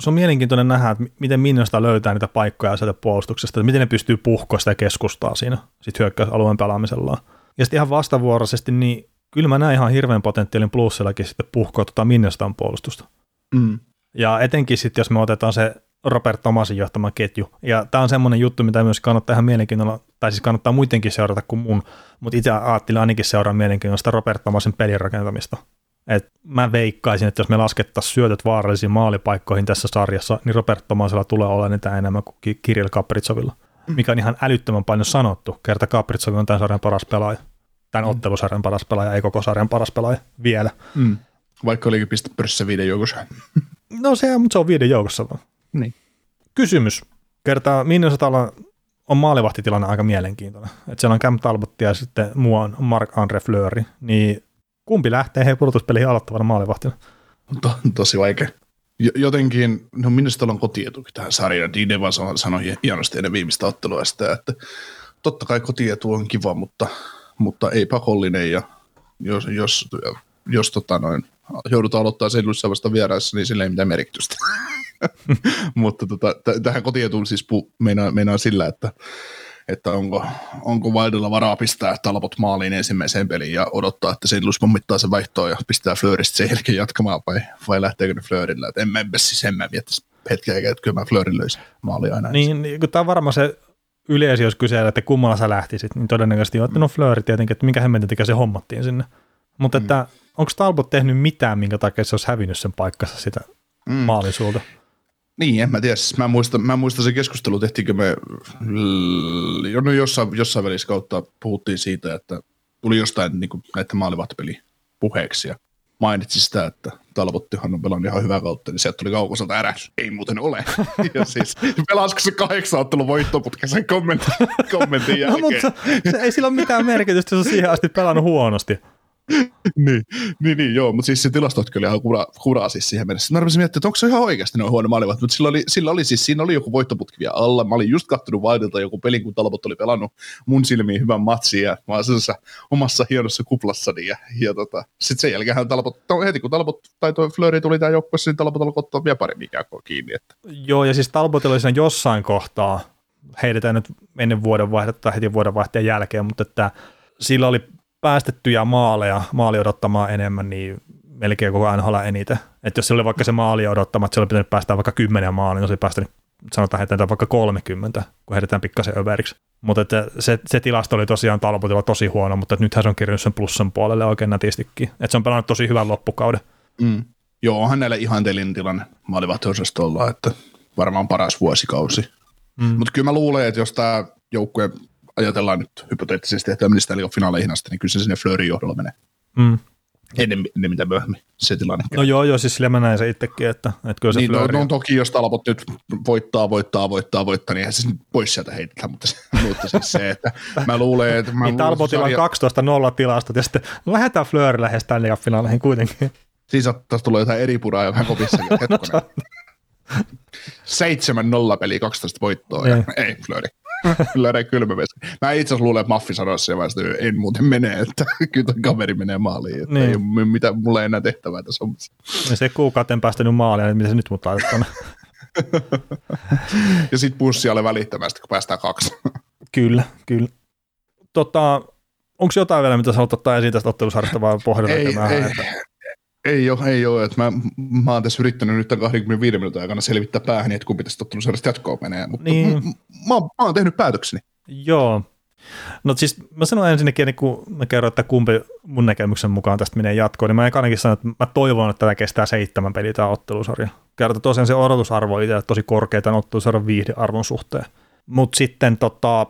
se on mielenkiintoinen nähdä, että miten Minnesota löytää niitä paikkoja sieltä puolustuksesta, että miten ne pystyy puhkoa sitä keskustaa siinä sit hyökkäysalueen pelaamisellaan. Ja sitten ihan vastavuoroisesti, niin kyllä mä näen ihan hirveän potentiaalin plussellakin sitten puhkoa tuota Minnesotan puolustusta. Mm. Ja etenkin sitten, jos me otetaan se Robert Thomasin johtama ketju. Ja tämä on semmoinen juttu, mitä myös kannattaa ihan mielenkiinnolla, tai siis kannattaa muidenkin seurata kuin mun, mutta itse ajattelin ainakin seuraa mielenkiinnolla sitä Robert Thomasin pelin rakentamista. Et mä veikkaisin, että jos me laskettaisiin syötöt vaarallisiin maalipaikkoihin tässä sarjassa, niin Robert Thomasella tulee olla niitä enemmän kuin Ki- Kirill Kapritsovilla, mikä on ihan älyttömän paljon sanottu. Kerta Kapritsov on tämän sarjan paras pelaaja. Tämän ottelusarjan paras pelaaja, ei koko sarjan paras pelaaja vielä. Mm. Vaikka olikin pistä pörssissä viiden joukossa. No se, mutta se on viiden joukossa vaan. Niin. Kysymys. Kertaa Minnesotalla on maalivahtitilanne aika mielenkiintoinen. Et siellä on Cam Talbot ja sitten muu on Mark-Andre Fleury. Niin kumpi lähtee he pudotuspeleihin aloittavana maalivahtina? To, tosi vaikea. Jo- Jotenkin, no minusta on kotietukin tähän sarjaan. Dide sanoi, hienosti ennen viimeistä ottelua sitä, että totta kai kotietu on kiva, mutta, mutta ei pakollinen. Ja jos, jos, jos tota noin, joudutaan aloittaa sen vasta vieraissa, niin sillä ei mitään merkitystä. mutta tota, t- tähän kotietuun siis pu, meinaa, meinaa sillä, että että onko, onko Wildella varaa pistää talpot maaliin ensimmäiseen peliin ja odottaa, että se pommittaa sen vaihtoon ja pistää Fleuristä sen jälkeen jatkamaan vai, vai lähteekö ne Fleurillä. Et en mä siis en mä miettisi hetkeä, että kyllä mä Fleurin löysin maalia aina. Niin, niin kun tämä on varmaan se yleisi, jos kyselee, että kummalla sä lähtisit, niin todennäköisesti on, no Fleury tietenkin, että minkä hemmetin takia se hommattiin sinne. Mutta että onko Talbot tehnyt mitään, minkä takia se olisi hävinnyt sen paikkansa sitä mm. maalin sulta? Niin, en mä tiedä. Siis Mä muistan, mä muistan se keskustelu, tehtiinkö me, l- no jossain, jossain välissä kautta puhuttiin siitä, että tuli jostain niin kuin, näiden maalivahtipeli puheeksi ja mainitsi sitä, että Talbottihan on pelannut ihan hyvää kautta, niin sieltä tuli kaukoselta ärähdys. Ei muuten ole. ja siis pelasiko se kahdeksan ottelun voittoputken sen kommentin, kommentin No, jälkeen. mutta se ei sillä ole mitään merkitystä, jos on siihen asti pelannut huonosti. niin, niin, niin, joo, mutta siis se tilastotkin oli ihan kura, kuraa siis siihen mennessä. Mä rupesin miettimään, että onko se ihan oikeasti noin huono maalivahti, mutta sillä oli, sillä oli siis, siinä oli joku voittoputki vielä alla. Mä olin just kattonut Wildilta joku pelin, kun Talbot oli pelannut mun silmiin hyvän matsin ja mä olin omassa hienossa kuplassani ja, ja tota, sitten sen jälkeen Talbot, no, heti kun Talbot tai tuo Fleury tuli tämän joukkueessa, niin Talbot alkoi ottaa vielä paremmin ikään kuin kiinni. Että. Joo, ja siis Talbotilla oli siinä jossain kohtaa, heitetään nyt ennen vuodenvaihdetta tai heti vuodenvaihteen jälkeen, mutta että sillä oli päästettyjä maaleja, maali odottamaan enemmän, niin melkein koko NHL eniten. Että jos se oli vaikka se maali odottama, että se oli pitänyt päästä vaikka 10 maaliin, niin se oli päästänyt sanotaan heitetään vaikka 30, kun heitetään pikkasen överiksi. Mutta että se, se, tilasto oli tosiaan Talbotilla tosi huono, mutta että nythän se on kirjannut sen plussan puolelle oikein nätistikin. Että se on pelannut tosi hyvän loppukauden. Mm. Joo, onhan näillä ihanteellinen tilanne maalivahtiosastolla, että varmaan paras vuosikausi. Mm. Mutta kyllä mä luulen, että jos tämä joukkue ajatellaan nyt hypoteettisesti, että menisi Stanley finaaleihin asti, niin kyllä se sinne Fleurin johdolla menee. Mm. ennen, ennen mitä myöhemmin se tilanne. No joo, joo, siis sillä mä näin se itsekin, että, että kyllä se niin, no, Fleury- no, toki jos Talbot nyt voittaa, voittaa, voittaa, voittaa, niin eihän se nyt pois sieltä heitetä, mutta, se, mutta siis se, että mä luulen, että... Mä niin Talbotilla on sarja- 12-0 tilastot, ja sitten no lähdetään Fleur lähes Stanley Cup-finaaleihin kuitenkin. Siis saattaisi tulla jotain eri puraa joka kopissakin. No, Hetkonen. 7-0 peli, 12 voittoa. Ja, Niin. ei, Flöri. Flöri kylmäveski. Mä itse asiassa luulen, että Maffi sanoi se vasta, että en muuten mene, että kyllä kaveri menee maaliin. Että Niin. ei, ole mitä, mulla ei enää tehtävää tässä hommassa. Ja se kuukauteen päästänyt maalia, niin miten se nyt mut laitat tonne? Ja sit pussi alle välittömästi, kun päästään kaksi. Kyllä, kyllä. Tota, onko jotain vielä, mitä sä haluat ottaa esiin tästä ottelusarjasta vai pohditaan ei, ei, että- ei ole, ei ole. Että mä, mä oon tässä yrittänyt nyt tämän 25 minuutin aikana selvittää päähän, että kumpi tästä ottelusarjasta jatkoon menee. Mutta Niin. mä, oon- mä oon tehnyt päätökseni. Joo. No siis mä sanoin ensinnäkin, niin kun mä kerroin, että kumpi mun näkemyksen mukaan tästä menee jatkoon, niin mä ainakin sanoin, että mä toivon, että tämä kestää seitsemän peliä tämä ottelusarja. Kerta tosiaan se odotusarvo itse tosi korkea tämän ottelusarjan viihdearvon suhteen. Mutta sitten tota,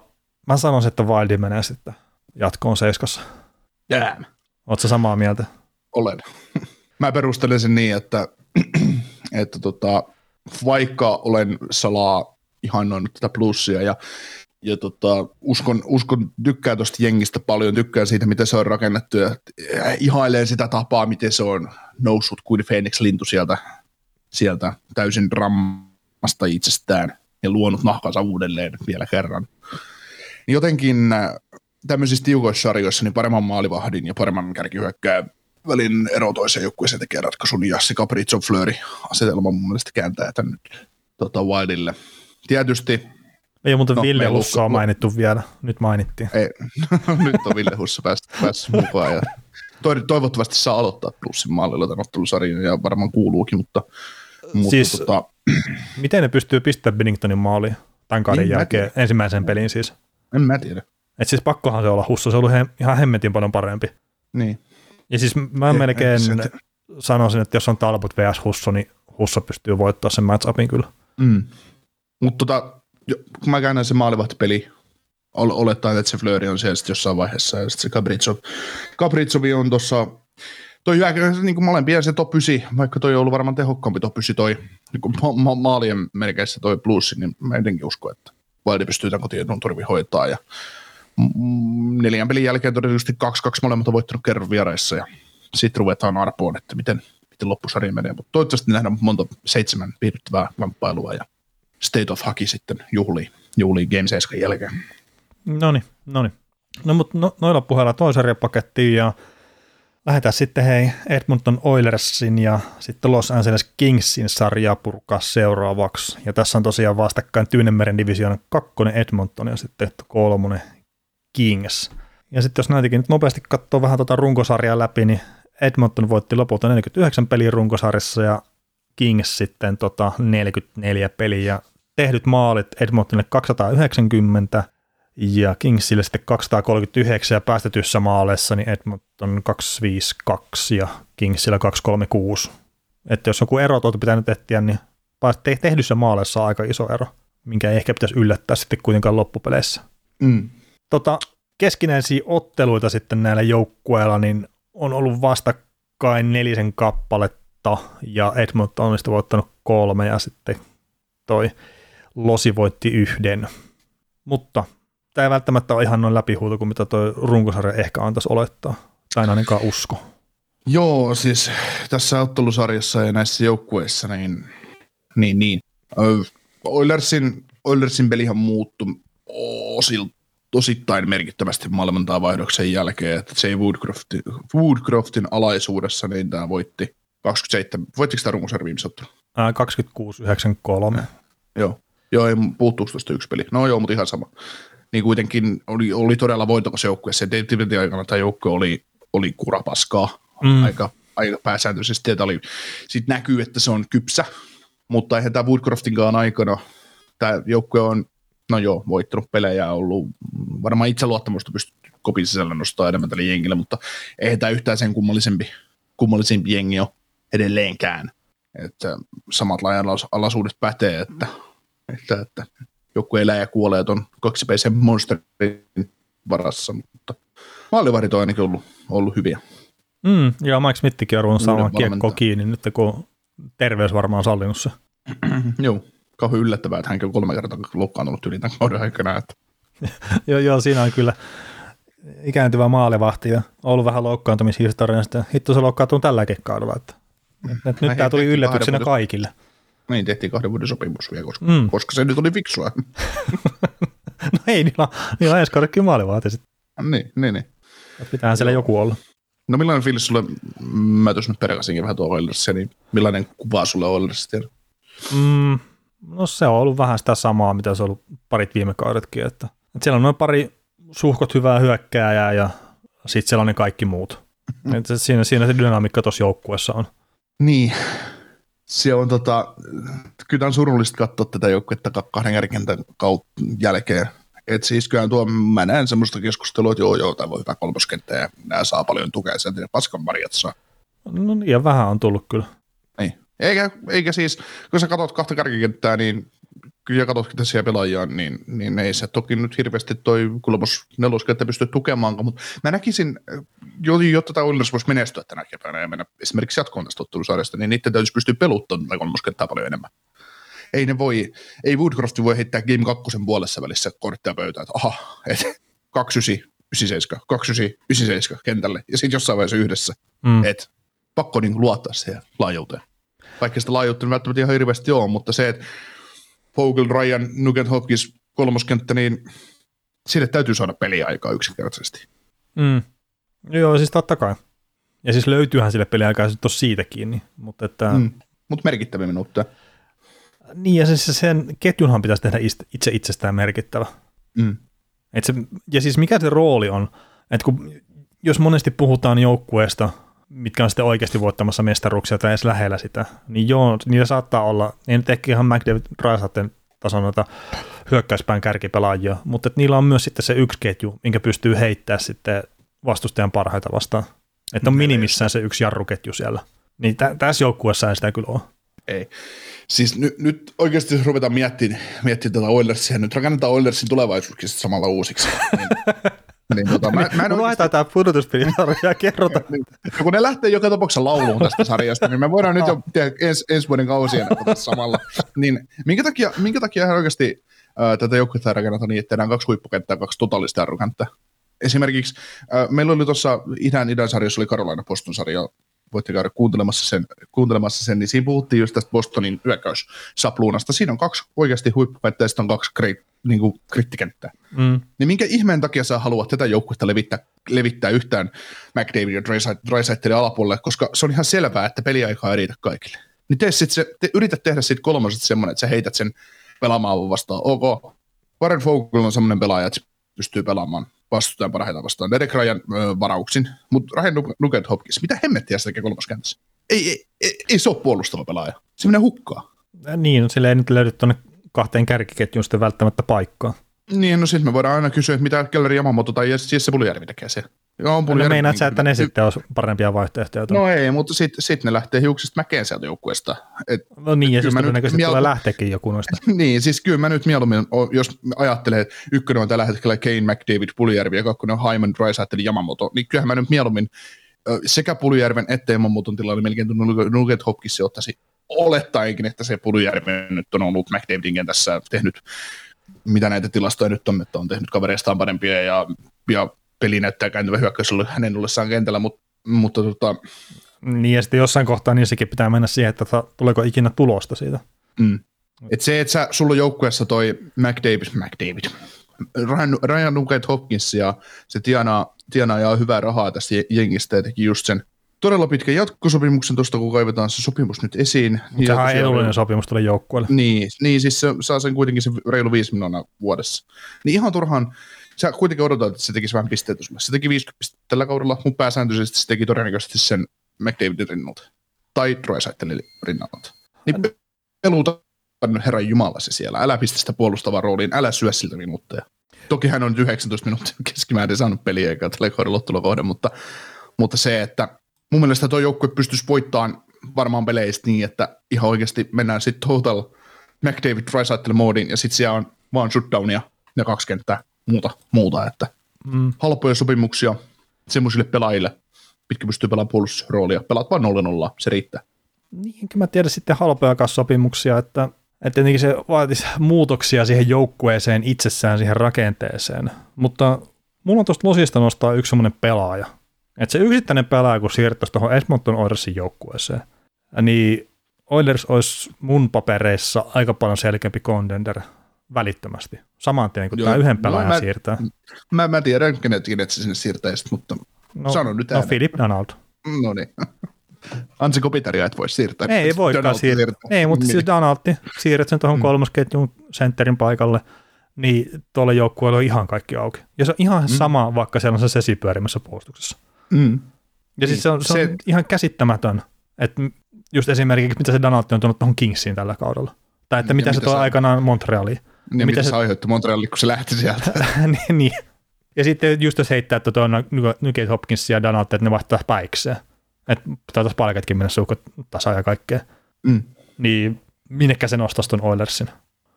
mä sanoisin, että Wildi menee sitten jatkoon seiskassa. Jää. Oletko samaa mieltä? Olen. Mä perustelen sen niin, että, että tota, vaikka olen salaa ihannoinut tätä plussia ja, ja tota, uskon, uskon, tykkään tuosta jengistä paljon, tykkään siitä, miten se on rakennettu ja ihailen sitä tapaa, miten se on noussut kuin Phoenix-lintu sieltä, sieltä täysin rammasta itsestään ja luonut nahkansa uudelleen vielä kerran. Niin jotenkin äh, tämmöisissä tiukoissa sarjoissa niin paremman maalivahdin ja paremman kärkihyökkään välin ero toiseen joukkueeseen tekee ratkaisun, ja se Capriccio Fleury asetelma mun mielestä kääntää tämän nyt tota, Wildille. Tietysti Ei ole muuten No, Ville Hussoa on- mainittu vielä, nyt mainittiin. ei, nyt on Ville Hussa päässyt, päässyt mukaan, ja toi- toivottavasti saa aloittaa plussin maalilla tämän ottelusarjan, ja varmaan kuuluukin, mutta, mutta Siis- tota, Miten ne pystyy pistämään Binningtonin maaliin tämän kauden Niin, jälkeen, ensimmäisen pelin siis? en mä tiedä. Et siis pakkohan se olla Husso, se on ollut he, ihan hemmetin paljon parempi. Niin. Ja siis mä Ei, melkein ei se- sanoisin, että jos on Talbot vs. Husso, niin Husso pystyy voittamaan sen matchupin kyllä. Mm. Mutta tota, kun mä käännän sen maalivahtipeli, ol- olettaen, että se Fleury on siellä sit jossain vaiheessa, ja sitten se Capriccio, Capricciovi on tuossa, toi hyökkäys, niin kuin molempia se top 9, vaikka toi on ollut varmaan tehokkaampi top 9 toi niin kuin ma- ma- maalien merkeissä toi plussi, niin mä jotenkin uskon, että Wilde pystyy tämän kotiin turvi hoitaa, ja neljän pelin jälkeen todennäköisesti 2-2 molemmat on voittanut kerran vieraissa, ja sitten ruvetaan arpoon, että miten, miten loppusarja menee, mutta toivottavasti nähdään monta seitsemän viihdyttävää kamppailua, ja State of Hockey sitten juhlii, juhlii Game 7 jälkeen. No niin, no niin. No mutta no, noilla puheilla toisen sarjapakettiin ja lähdetään sitten hei Edmonton Oilersin ja sitten Los Angeles Kingsin sarjaa purkaa seuraavaksi. Ja tässä on tosiaan vastakkain Tyynemeren divisioonan kakkonen Edmonton ja sitten kolmonen Kings. Ja sitten jos näitäkin nyt nopeasti katsoo vähän tuota runkosarjaa läpi, niin Edmonton voitti lopulta 49 peliä runkosarjassa ja Kings sitten tota 44 peliä. Tehdyt maalit Edmontonille 290 ja Kingsille sitten 239 ja päästetyssä maaleissa niin Edmonton 252 ja Kingsillä 236. Että jos joku ero tuolta pitänyt etsiä, niin tehdyssä maaleissa on aika iso ero, minkä ei ehkä pitäisi yllättää sitten kuitenkaan loppupeleissä. Mm. Tota, keskinäisiä otteluita sitten näillä joukkueilla niin on ollut vastakkain nelisen kappaletta ja Edmonton on sitten voittanut kolme ja sitten toi Losi voitti yhden. Mutta tämä ei välttämättä ole ihan noin läpihuuto kuin mitä toi runkosarja ehkä antaisi olettaa. Tai ainakaan usko. Joo, siis tässä ottelusarjassa ja näissä joukkueissa, niin, niin, niin. Oilersin, Oilersin pelihan muuttui osil, osittain merkittävästi maailmantaa vaihdoksen jälkeen, että Jay Woodcroftin, Woodcroftin alaisuudessa niin tämä voitti 27, voittiko tämä runkosarja viimeisen ottelu? Ää, 26-93. Joo. Joo, ei puuttuuko tuosta yksi peli. No joo, mutta ihan sama. Niin kuitenkin oli, oli todella voitokas joukkue. Se Tibetin aikana tämä joukkue oli, oli kurapaskaa mm. aika, aika pääsääntöisesti. Että oli, sit näkyy, että se on kypsä, mutta eihän tämä Woodcroftinkaan aikana tämä joukkue on, no joo, voittanut pelejä, ollut varmaan itseluottamusta pystytty kopin sisällä nostaa enemmän tälle jengille, mutta eihän tämä yhtään sen kummallisempi, kummallisempi jengi ole edelleenkään. Että samat laajan alaisuudet pätee, että, että, että joku elää ja kuolee tuon kaksipäisen monsterin varassa, mutta maalivahdit on ainakin ollut, ollut hyviä. Mm, ja Mike Smithikin on ruvennut saamaan kiekkoa kiinni nyt, kun terveys varmaan on sallinut se. Joo, kauhean yllättävää, että hänkin on kolme kertaa loukkaantunut yli tämän kauden aikana. Että joo, joo, siinä on kyllä ikääntyvä maalivahti ja ollut vähän loukkaantumishistoriaa. Sitten hitto se loukkaantuu tälläkin kaudella. Että, että nyt Näin tämä tuli yllätyksenä vuoden- kaikille. niin tehtiin kahden vuoden sopimus vielä, koska, Mm. mm. koska se nyt oli fiksua. No ei, niillä niillä on ensi kaudekin maalivahti sitten. niin, niin, niin. Että Pitäähän siellä joku olla. No millainen fiilis sulle, mä tuossa nyt perkasinkin vähän tuo Oilersia, niin millainen kuva sulle Oilersista? Mm, no se on ollut vähän sitä samaa, mitä se on ollut parit viime kaudetkin. Että, että siellä on noin pari suhkot hyvää hyökkääjää ja sitten siellä on ne kaikki muut. Että siinä, siinä se dynamiikka tuossa joukkueessa on. Niin, se on tota, kyllä on surullista katsoa tätä joukkuetta ka- kahden kärkentän kautta jälkeen. Et siis kyllä tuo, mä näen semmoista keskustelua, että joo joo, tämä voi hyvä kolmoskenttä ja nämä saa paljon tukea sieltä ja paskan marjat saa. No liian vähän on tullut kyllä. Eikä, eikä siis, kun sä katsot kahta kärkikenttää, niin kyllä katsot siellä pelaajia, niin, niin ei se toki nyt hirveästi toi kolmos neloskenttä pysty tukemaan, mutta mä näkisin, jo- jotta tämä Oilers voisi menestyä tänä keväänä ja mennä esimerkiksi jatkoon tästä ottelusarjasta, niin niiden täytyisi pystyä peluttamaan tätä kolmoskenttää paljon enemmän. Ei ne voi, ei Woodcrofti voi heittää Game 2 puolessa välissä korttia pöytään, että aha, et 29, 97, 29, 97 kentälle, ja sitten jossain vaiheessa yhdessä, Mm. että pakko niin luottaa siihen laajuuteen. Vaikka sitä laajuutta nyt välttämättä ihan hirveästi ole, mutta se, että Vogel, Ryan, Nugent Hopkins kolmoskenttä, niin sille täytyy saada peliaikaa yksinkertaisesti. Mm. Joo, siis totta kai. Ja siis löytyyhän sille peliaikaa sitten siitä kiinni. Mutta että, mm. Mutta merkittäviä minuutteja. niin ja siis sen ketjunhan pitäisi tehdä itse itsestään merkittävä. Mm. Et se, ja siis mikä se rooli on, että kun, jos monesti puhutaan joukkueesta, mitkä on sitten oikeasti voittamassa mestaruuksia tai edes lähellä sitä, niin joo, niillä saattaa olla, ei nyt ehkä ihan McDavid Raisaten tason noita hyökkäyspään kärkipelaajia, mutta niillä on myös sitten se yksi ketju, minkä pystyy heittämään sitten vastustajan parhaita vastaan. Että on minimissään se yksi jarruketju siellä. Niin tä- tässä joukkueessa ei sitä kyllä ole. Ei. Siis nyt, nyt oikeasti jos ruvetaan miettimään, miettimään tätä Oilersia, nyt rakennetaan Oilersin tulevaisuuskin samalla uusiksi. Niin, niin tota, mä, mä en Kun oikeasti, laitetaan tämä pudotuspelisarja ja kerrotaan. niin, kun ne lähtee joka tapauksessa lauluun tästä sarjasta, niin me voidaan nyt jo tehdä ens, ensi vuoden kausien samalla. Niin minkä takia, minkä takia ihan oikeasti ää, tätä joukkuetta rakennetaan niin, että tehdään kaksi huippukenttää, kaksi totaalista jarrukenttää? Esimerkiksi ää, meillä oli tuossa idän, idän sarjassa oli Carolina Boston sarja, voitte käydä kuuntelemassa sen, kuuntelemassa sen, niin siinä puhuttiin just tästä Bostonin hyökkäyssapluunasta. Siinä on kaksi oikeasti sitten on kaksi krei, niin kuin krittikenttää. Mm. Niin minkä ihmeen takia sä haluat tätä joukkuetta levittää, levittää yhtään McDavid ja Dreisaitelin alapuolelle, koska se on ihan selvää, että peliaikaa ei riitä kaikille. Niin tee sit se, te, yritä tehdä siitä kolmosesta semmoinen, että sä heität sen pelaamaan vastaan. Ok, Warren Vogel on semmoinen pelaaja, että se pystyy pelaamaan vastustajan parhaita vastaan. Derek Ryan ö, varauksin, mutta Ryan Nugent Hopkins, mitä hemmettiä se tekee kolmoskentässä? Ei, ei, ei, ei se ole puolustava pelaaja. Se menee hukkaan. Niin, sille ei nyt löydy tuonne kahteen kärkiketjuun sitten välttämättä paikkaa. Niin, no sitten me voidaan aina kysyä, että mitä Kelleri Yamamoto tai Jesse Puljärvi tekee siellä. Joo, No Puljärvi- meinaat sä, että ne sitten olisi parempia vaihtoehtoja? No ei, mutta sitten sit ne lähtee hiuksista mäkeen sieltä joukkueesta. Et, no niin, ja siis todennäköisesti miel- tulee lähteekin joku noista. niin, siis kyllä mä nyt mieluummin, jos ajattelee, että ykkönen on tällä hetkellä Kane, McDavid, Puljärvi ja kakkonen on Hyman, Drysaitel, Yamamoto, niin kyllähän mä nyt mieluummin sekä Puljärven että Yamamoton tilalle melkein Nugget Hopkins ottaisi olettaenkin, että se Puljärvi nyt on ollut McDavidin kentässä tehnyt, mitä näitä tilastoja nyt on, että on tehnyt kavereistaan parempia ja, ja peli näyttää kääntyvä hyökkäys ollut hänen ollessaan kentällä, mutta, mutta tota, Niin, ja sitten jossain kohtaa niin sekin pitää mennä siihen, että tuleeko ikinä tulosta siitä. Mm. Et se, että sä, sulla on joukkueessa toi McDavid, McDavid, Ryan, Ryan Nugent Hopkins ja se tienaa, tienaa ja hyvää rahaa tästä je- jengistä ja teki just sen todella pitkän jatkosopimuksen tuosta, kun kaivetaan se sopimus nyt esiin. Ja Sehän on edullinen sopimus tuolle joukkueelle. Niin, niin siis se saa sen kuitenkin se reilu 5 miljoonaa vuodessa. Niin ihan turhaan, sä kuitenkin odotat, että se tekisi vähän pisteitä sulle. Se teki 50 pistettä tällä kaudella, mutta pääsääntöisesti se teki todennäköisesti sen McDavidin rinnalta. Tai Drysaitelin rinnalta. Niin pe- peluta nyt herran Jumala se siellä. Älä pistä sitä puolustavaa rooliin, älä syö siltä minuutteja. Toki hän on nyt 19 minuuttia keskimäärin saanut peliaikaa tällä kauden lottelua kohden, mutta, mutta se, että mun mielestä tuo joukkue pystyisi voittamaan varmaan peleistä niin, että ihan oikeasti mennään sitten total McDavid Drysaitel moodiin ja sitten siellä on vaan shutdownia ja kaksi kenttää muuta, muuta että Mm. halpoja sopimuksia semmoisille pelaajille, pitkä pystyy pelaamaan puolustusroolia. Pelaat vain 0-0, se riittää. Niin, mä tiedä sitten halpoja sopimuksia, että, että tietenkin se vaatisi muutoksia siihen joukkueeseen itsessään, siihen rakenteeseen. Mutta mulla on tuosta Losista nostaa yksi semmoinen pelaaja. Että se yksittäinen pelaaja, kun siirtäisi tuohon Edmonton Oilersin joukkueeseen, niin Oilers olisi mun papereissa aika paljon selkeämpi contender välittömästi. Saman tien, kun Joo, tämä yhden pelaajan no, mä, siirtää. Mä, mä tiedän, kenet, kenet se sinne siirtäisi, mutta no, sano nyt No Philip Donald. No niin. Ansi Kopitaria et voi siirtää. Ei voi siirtää. siirtää. Ei, mutta siis Donaldi, siirrät sen tuohon mm. kolmosketjun sentterin paikalle, niin tuolle joukkueelle on ihan kaikki auki. Ja se on ihan mm. sama, vaikka siellä on se sesi pyörimässä puolustuksessa. Mm. Ja siis se on, se on se... ihan käsittämätön, että just esimerkiksi mitä se Donaldi on tuonut tuohon Kingsiin tällä kaudella. Tai että mitä, mitä se tuo aikanaan Montrealiin. Niin, mitä se, se aiheutti Montrealille, kun se lähti sieltä. niin, niin. Ja sitten just jos heittää että tuon Nugget Hopkins ja Donald, että ne vaihtaa päikseen. Että taitaisi palkatkin mennä suukot tasa ja kaikkea. Mm. Niin minnekä se nostaisi tuon Oilersin.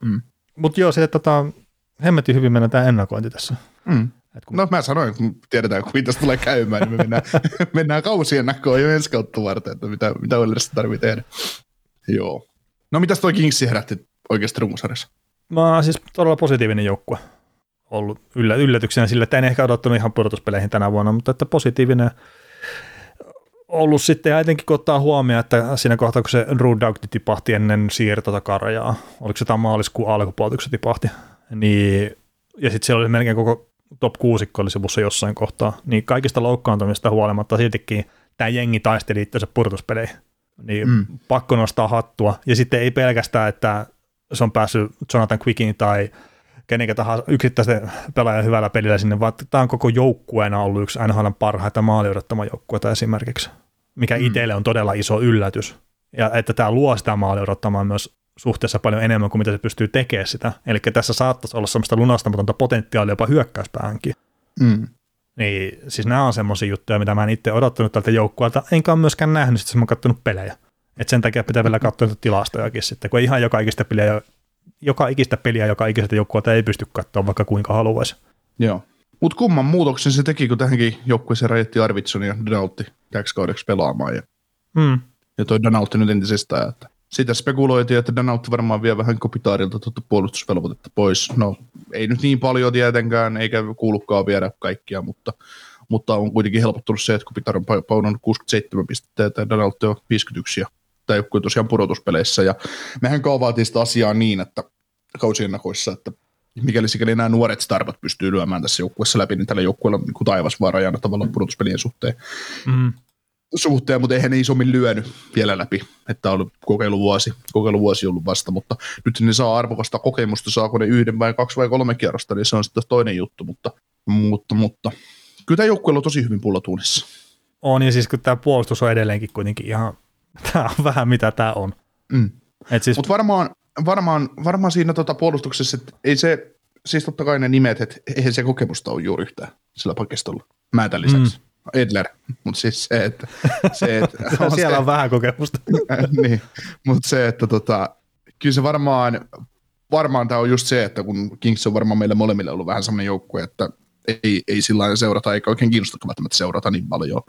Mm. Mutta joo, se tota, hemmetin hyvin mennä tämä ennakointi tässä. Mm. kun... No mä sanoin, kun tiedetään, kuinka tästä tulee käymään, niin me mennään, mennään kausien näköön jo ensi kautta varten, että mitä, mitä Oilersin tarvitsee tehdä. Joo. No mitäs toi Kingsi herätti oikeasti runkosarjassa? Mä oon siis todella positiivinen joukkue ollut yllä, yllätyksenä sillä, että en ehkä odottanut ihan pudotuspeleihin tänä vuonna, mutta että positiivinen ollut sitten, ja etenkin kun ottaa huomioon, että siinä kohtaa, kun se Rudautti tipahti ennen siirtota karjaa, oliko se tämä maaliskuun alkupuolta, kun se tipahti, niin, ja sitten siellä oli melkein koko top 6 oli sivussa jossain kohtaa, niin kaikista loukkaantumista huolimatta siltikin tämä jengi taisteli itse pudotuspeleihin. Niin mm. pakko nostaa hattua. Ja sitten ei pelkästään, että se on päässyt Jonathan Quickin tai kenen tahansa yksittäisen pelaajan hyvällä pelillä sinne, vaan tämä on koko joukkueena ollut yksi NHL parhaita maaliudottama joukkueita esimerkiksi, mikä mm. itselle on todella iso yllätys. Ja että tämä luo sitä maaliudottamaa myös suhteessa paljon enemmän kuin mitä se pystyy tekemään sitä. Eli tässä saattaisi olla semmoista lunastamatonta potentiaalia jopa hyökkäyspäähänkin. Mm. Niin, siis nämä on semmoisia juttuja, mitä mä en itse odottanut tältä joukkueelta, enkä ole myöskään nähnyt, että mä oon katsonut pelejä. Et sen takia pitää vielä katsoa tilastojakin sitten, kun ihan joka ikistä peliä, joka ikistä peliä, joka ikiseltä joukkueelta ei pysty katsoa vaikka kuinka haluaisi. Joo. Mutta kumman muutoksen se teki, kun tähänkin joukkueeseen rajoitti Arvidsson ja Donaldi täksi kaudeksi pelaamaan. Ja, hmm. ja toi Donaldi nyt entisestään. Että sitä spekuloitiin, että Donaldi varmaan vie vähän kopitaarilta tuota puolustusvelvoitetta pois. No, ei nyt niin paljon tietenkään, eikä kuulukaan viedä kaikkia, mutta, mutta on kuitenkin helpottunut se, että Kopitar on paunannut 67 pistettä ja Donaldi on 51 ja tämä joukkue tosiaan pudotuspeleissä. Ja mehän kaavaatiin sitä asiaa niin, että kausiennakoissa, että mikäli sikäli nämä nuoret starvat pystyy lyömään tässä joukkueessa läpi, niin tällä joukkueella on niin taivas vaan rajana tavallaan pudotuspelien suhteen. Mm. suhteen, mutta eihän ne isommin lyönyt vielä läpi, että on ollut kokeiluvuosi, kokeiluvuosi ollut vasta, mutta nyt ne saa arvokasta kokemusta, saako ne yhden vai kaksi vai kolme kierrosta, niin se on sitten toinen juttu, mutta, mutta, mutta kyllä tämä joukkue on tosi hyvin pullatuunissa. On, ja siis kun tämä puolustus on edelleenkin kuitenkin ihan tämä on vähän mitä tämä on. Mm. Siis... Mutta varmaan, varmaan, varmaan siinä tota puolustuksessa, että ei se, siis totta kai ne nimet, että eihän se kokemusta ole juuri yhtään sillä pakistolla. Mä tämän lisäksi. Mm. Edler, mutta siis se, että... Se, että on Siellä se, on vähän kokemusta. niin, mutta se, että tota, kyllä se varmaan, varmaan tämä on just se, että kun Kings on varmaan meille molemmille ollut vähän sellainen joukkue, että ei, ei sillä seurata, eikä oikein kiinnosta välttämättä seurata niin paljon,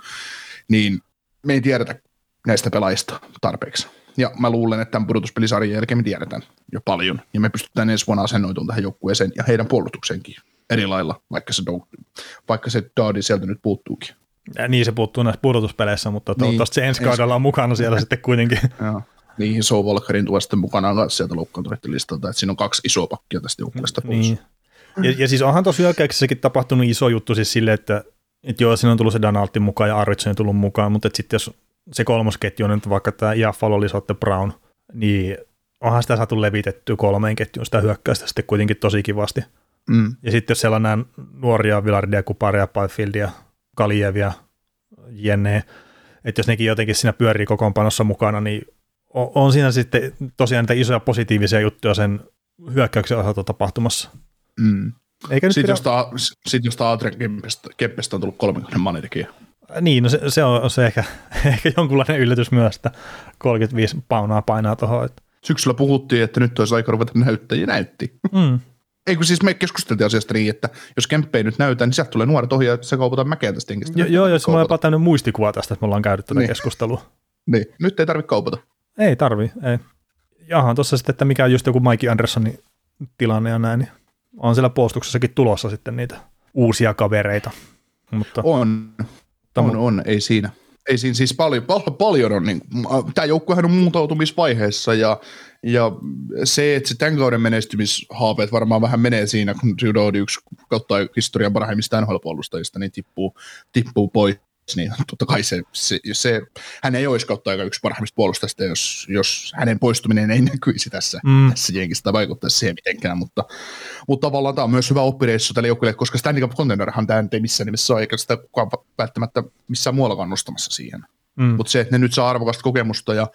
niin me ei tiedetä näistä pelaajista tarpeeksi. Ja mä luulen, että tämän pudotuspelisarjan jälkeen me tiedetään jo paljon, ja me pystytään ensi vuonna asennoitumaan tähän joukkueeseen ja heidän puolustukseenkin eri lailla, vaikka se, vaikka se Daudi sieltä nyt puuttuukin. Ja niin se puuttuu näissä pudotuspeleissä, mutta toivottavasti niin, se ensi kaudella on mukana siellä sitten kuitenkin. Joo. Niin, iso Volkarin tuo sitten mukana sieltä loukkaantuneiden listalta, että siinä on kaksi isoa pakkia tästä joukkueesta pois. Niin. Ja, ja, siis onhan tuossa hyökkäyksessäkin tapahtunut iso juttu siis silleen, että, että joo, siinä on tullut se Donaldin mukaan ja Arvidsson on tullut mukaan, mutta sitten jos se kolmosketju on nyt vaikka tämä Iaffalo, Lisotte, Brown, niin onhan sitä saatu levitettyä kolmeen ketjuun sitä hyökkäystä sitten kuitenkin tosi kivasti. Mm. Ja sitten jos siellä on nämä nuoria Villardia, Kuparia, Byfieldia, Kalievia, Jenne, että jos nekin jotenkin siinä pyörii kokoonpanossa mukana, niin on, on siinä sitten tosiaan niitä isoja positiivisia juttuja sen hyökkäyksen osalta tapahtumassa. Mm. Eikä nyt sitten, pidä... josta, Adrian Keppestä on tullut 30 maanitekijä. Niin, no se, se on se ehkä, ehkä jonkunlainen yllätys myös, että 35 paunaa painaa tuohon. Syksyllä puhuttiin, että nyt olisi aika ruveta näyttäjiä näytti. Mm. Ei kun siis me keskusteltiin asiasta niin, että jos Kemppe ei nyt näytä, niin sieltä tulee nuoret ohi ja se kaupataan mäkeä tästä henkistä. Jo, joo, jos mulla on jopa tämmöinen muistikuva tästä, että me ollaan käynyt tätä Niin. keskustelua. Niin, nyt ei tarvitse kaupata. Ei tarvi, ei. Jaha, tuossa sitten, että mikä on just joku Mikey Andersonin tilanne ja näin, niin on siellä puolustuksessakin tulossa sitten niitä uusia kavereita. Mutta On, on, on, ei siinä. Ei siinä siis paljon, paljon, paljon on, niin, tämä joukkuehan on muutautumisvaiheessa ja, ja se, että se tämän kauden menestymishaaveet varmaan vähän menee siinä, kun Doody yksi kautta historian parhaimmista NHL-puolustajista, niin tippuu, tippuu pois, niin totta kai se, se, se hän ei olisi kautta aika yksi parhaimmista puolustajista, jos, jos hänen poistuminen ei näkyisi tässä, Mm. tässä jengissä tai vaikuttaisi siihen mitenkään, mutta, mutta tavallaan tämä on myös hyvä oppireissu tälle joukkueelle, koska Stanley Cup Contenderhan tämä ei missään nimessä ole, eikä sitä kukaan välttämättä missään muuallakaan nostamassa siihen. mm, Mutta se, että ne nyt saa arvokasta kokemusta ja,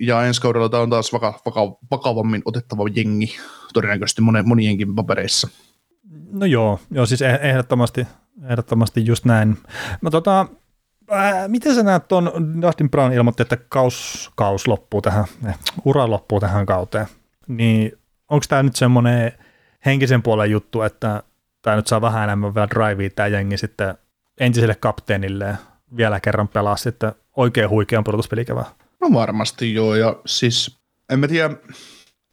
ja ensi kaudella tämä on taas vaka, vaka, vakavammin otettava jengi, todennäköisesti monen, monienkin papereissa. no joo, joo siis eh- ehdottomasti, ehdottomasti just näin. No tota, ää, miten sä näet tuon, Dustin Brown ilmoitti, että kaus, kaus loppuu tähän, eh, ura loppuu tähän kauteen, niin onko tämä nyt semmoinen henkisen puolen juttu, että tämä nyt saa vähän enemmän vielä drivea tämä jengi sitten entiselle kapteenille vielä kerran pelaa sitten oikein huikean pudotuspelikevää. No varmasti joo, ja siis en mä tiedä,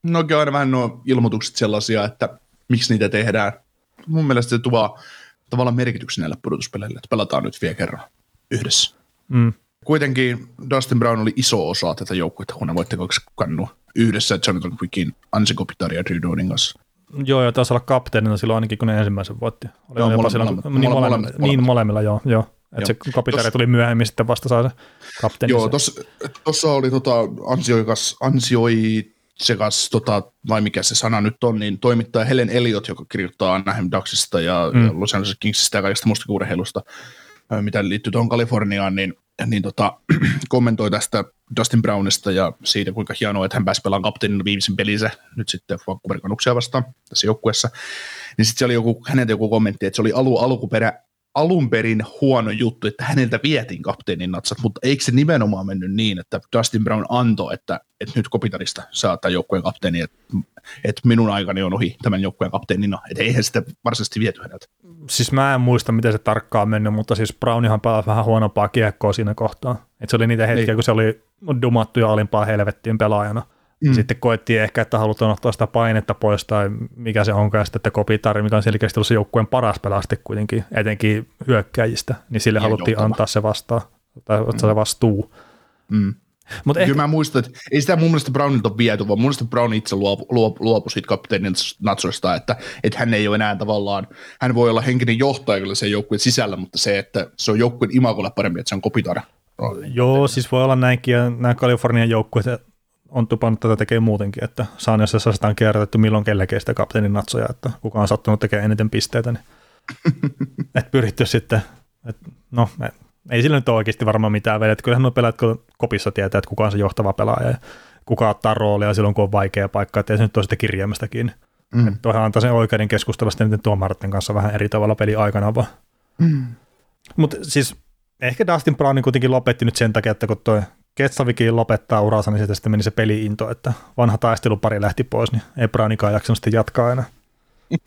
no aina vähän nuo ilmoitukset sellaisia, että miksi niitä tehdään. Mun mielestä se tuo tavallaan merkityksen näille pudotuspeleille, että pelataan nyt vielä kerran yhdessä. Mm. Kuitenkin Dustin Brown oli iso osa tätä joukkuetta, kun ne voitte kaksi kannua yhdessä Jonathan Quickin, Ansi Kopitar ja Drew Dodin kanssa. Joo, ja taisi olla kapteenina silloin ainakin, kun ne ensimmäisen voitti. Oli Joo, molemmat- silloin, molemmat- niin, molemmilla, molemmat- niin molemmat. molemmilla, joo. joo. Että se kapitari Tos- tuli myöhemmin sitten vasta saa se kapteeni. Joo, tuossa oli tota, ansioikas, ansioi sekas, tota, vai mikä se sana nyt on, niin toimittaja Helen Elliot, joka kirjoittaa Anaheim Ducksista ja, Mm. ja Los Angeles Kingsista ja kaikesta muusta urheilusta, mitä liittyy tuohon Kaliforniaan, niin, niin tota, kommentoi tästä Dustin Brownista ja siitä, kuinka hienoa, että hän pääsi pelaamaan kapteenin viimeisen pelinsä nyt sitten Vancouver Canucksia vastaan tässä joukkueessa. Niin sitten se oli joku, häneltä joku kommentti, että se oli alu, alkuperä, alun perin huono juttu, että häneltä vietiin kapteenin natsat, mutta eikö se nimenomaan mennyt niin, että Dustin Brown antoi, että, että nyt Kopitarista saa tämän joukkueen kapteeni, että, että minun aikani on ohi tämän joukkueen kapteenina, että eihän sitä varsinaisesti viety häneltä. Siis mä en muista, miten se tarkkaan mennyt, mutta siis Brownihan pelasi vähän huonompaa kiekkoa siinä kohtaa. Et se oli niitä hetkiä, Niin. kun se oli dumattu ja alimpaa helvettiin pelaajana. Mm. Sitten koettiin ehkä, että halutaan ottaa sitä painetta pois tai mikä se onkaan, ja sitten että Kopitari, mikä on selkeästi ollut se joukkueen paras pelasti kuitenkin, etenkin hyökkäjistä, niin sille Ja haluttiin johtava. antaa se vastaan, tai ottaa se vastuu. Mm. Mutta Ehkä... Kyllä mä muistan, että ei sitä mun mielestä Brownilta ole viety, vaan mun mielestä Brown itse luopu, luopu, luopu siitä kapteenin natsoista, että, että hän ei ole enää tavallaan, hän voi olla henkinen johtaja kyllä sen joukkueen sisällä, mutta se, että se on joukkueen imagolle parempi, että se on kopitara. joo, siis voi olla näinkin, ja nämä Kalifornian joukkueet on tupannut tätä tekemään muutenkin, että saan jos sitä on kierrätetty milloin kellekin sitä kapteenin natsoja, että kuka on sattunut tekemään eniten pisteitä, niin et pyritty sitten, et, no et, ei sillä nyt ole oikeasti varmaan mitään vedet, kyllähän nuo pelaajat kun kopissa tietää, että kuka on se johtava pelaaja ja kuka ottaa roolia silloin, kun on vaikea paikka, että ei se nyt ole sitä kirjaimesta kiinni. Mm. Että antaa sen oikeuden keskustella sitten niiden tuomaritten kanssa vähän eri tavalla peli aikana vaan. Mm. Mutta siis ehkä Dustin Brown kuitenkin lopetti nyt sen takia, että kun toi Ketsavikin lopettaa uransa, niin sitten meni se peliinto, että vanha taistelupari lähti pois, niin ei Brownikaan jaksanut sitten jatkaa enää.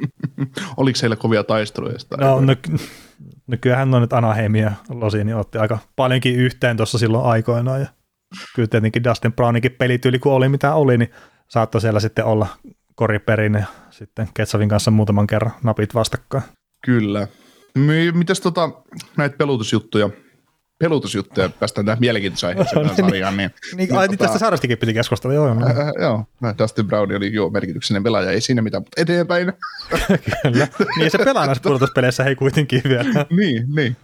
Oliko heillä kovia taisteluja? Sitä No, no, kyllähän on nyt Anaheim ja Losi, niin otti aika paljonkin yhteen tuossa silloin aikoinaan. Ja kyllä tietenkin Dustin Brownikin pelityyli, kun oli mitä oli, niin saattoi siellä sitten olla koriperin ja sitten Ketsavin kanssa muutaman kerran napit vastakkain. Kyllä. Mi- Mitäs tota, näitä pelutusjuttuja, pelutusjuttuja, päästään tähän mielenkiintoiseen aiheeseen tähän sarjaan, niin, Niin, ai, niin tästä sarjastikin piti keskustella, joo. joo. äh, joo, Dustin Brown oli jo merkityksinen pelaaja, ei siinä mitään, mutta eteenpäin. Kyllä. Niin se pelaa näissä pudotuspeleissä hei kuitenkin vielä. niin, niin.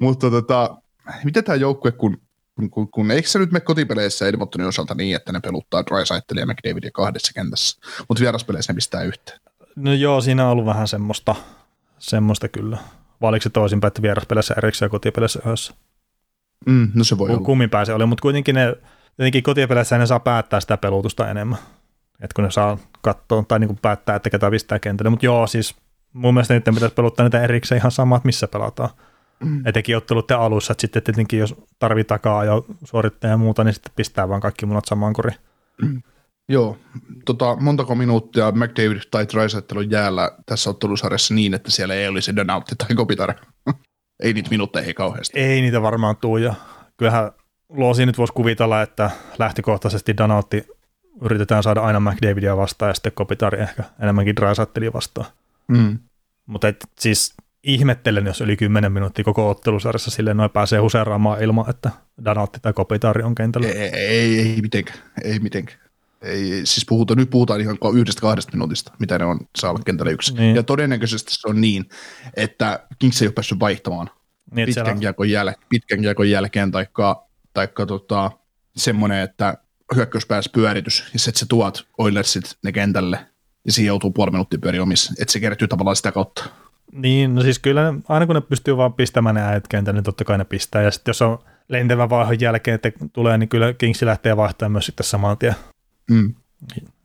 Mutta tota, mitä tämä joukkue, kun, kun, kun, kun eikö se nyt mene kotipeleissä Edmontonin osalta niin, että ne peluttaa Drysaitel ja McDavidia kahdessa kentässä, mutta vieraspeleissä ne pistää yhteen. No joo, siinä on ollut vähän semmoista, semmoista kyllä. Vai oliko se toisinpäin, että vieraspeleissä erikseen ja kotipeleissä yhdessä? Mm, no se voi olla. Kummin päin se oli, mutta kuitenkin ne, jotenkin kotipeleissä ne saa päättää sitä pelutusta enemmän. Että kun ne saa katsoa tai niin kuin päättää, että ketä pistää kentälle. Mutta joo, siis mun mielestä niiden pitäisi peluttaa niitä erikseen ihan samat, missä pelataan. Mm. Etenkin otteluiden alussa, että sitten tietenkin jos tarvii takaa ja suorittaa ja muuta, niin sitten pistää vaan kaikki munat samaan kuriin. Joo, tota, montako minuuttia McDavid tai Drysaitel on jäällä tässä ottelusarjassa niin, että siellä ei olisi Donautti tai Kopitar. Ei niitä minuutteja ei kauheasti. Ei niitä varmaan tuu, ja kyllähän Loosi nyt voisi kuvitella, että lähtökohtaisesti Donautti yritetään saada aina McDavidia vastaan ja sitten Kopitari ehkä enemmänkin Drysaitelia vastaan. Mm. Mutta siis ihmettelen, jos yli 10 minuuttia koko ottelusarjassa silleen noin pääsee huseeraamaan ilman, että Donautti tai Kopitari on kentällä. Ei, ei, ei mitenkään, ei mitenkään. Ei, siis puhutaan, nyt puhutaan ihan yhdestä kahdesta minuutista, mitä ne on saavat kentällä yksi. Niin. Ja todennäköisesti se on niin, että Kings ei ole päässyt vaihtamaan niin, pitkän, kiekon jäl, pitkän kiekon jälkeen, taikka, taikka tota, semmoinen, että hyökkäyspäässä pyöritys, ja sitten se tuot Oilersit ne kentälle, ja siihen joutuu puoli minuuttia pyöri omissa, että se kertyy tavallaan sitä kautta. Niin, no siis kyllä ne, aina kun ne pystyy vaan pistämään ne äijät kentälle, niin totta kai ne pistää, ja sitten jos on lentävän vaihon jälkeen, että tulee, niin kyllä Kingsi lähtee vaihtamaan myös sitten saman tien. Mm.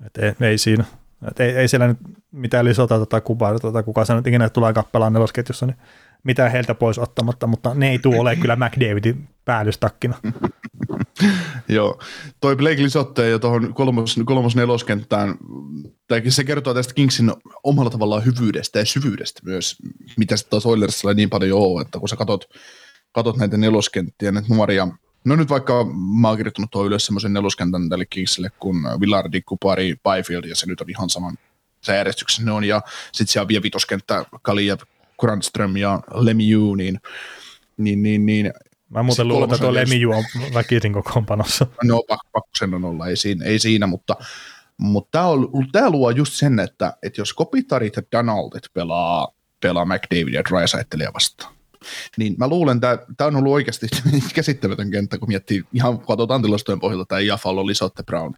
Et ei, ei siinä. Et ei, ei siellä nyt mitään lisätä tota kupaa, tota, kuka se nyt ikinä tulee kappelaan nelosketjussa, niin mitään heiltä pois ottamatta, mutta ne ei tule ole kyllä McDavidin päällystakkina. Joo, toi Blake Lisotte jo tuohon kolmos, kolmos neloskenttään, se kertoo tästä Kingsin omalla tavallaan hyvyydestä ja syvyydestä myös, mitä sitten taas Oilersilla niin paljon ole, että kun sä katot, katot näitä neloskenttiä, näitä nuoria, no nyt vaikka mä oon kirjoittanut tuo ylös semmoisen neloskentän tälle Kingsille kuin Villardi, Kupari, Byfield, ja se nyt on ihan saman se järjestyksessä ne on, ja sitten siellä on vielä vitoskenttä, Kaliev, Grandström ja Lemieux, niin, niin, niin, niin Mä muuten luulen, että tuo Lemieux on väkisin kokoonpanossa. No pakko sen on olla, ei siinä, ei siinä mutta, mutta tämä, on, tämä luo just sen, että, että jos Kopitarit ja Donaldit pelaa, pelaa McDavid ja Drysaitelia vastaan, niin mä luulen, että tämä on ollut oikeasti käsittämätön kenttä, kun miettii ihan katsotaan tilastojen pohjalta, tämä Jafalo, Lisotte, Brown,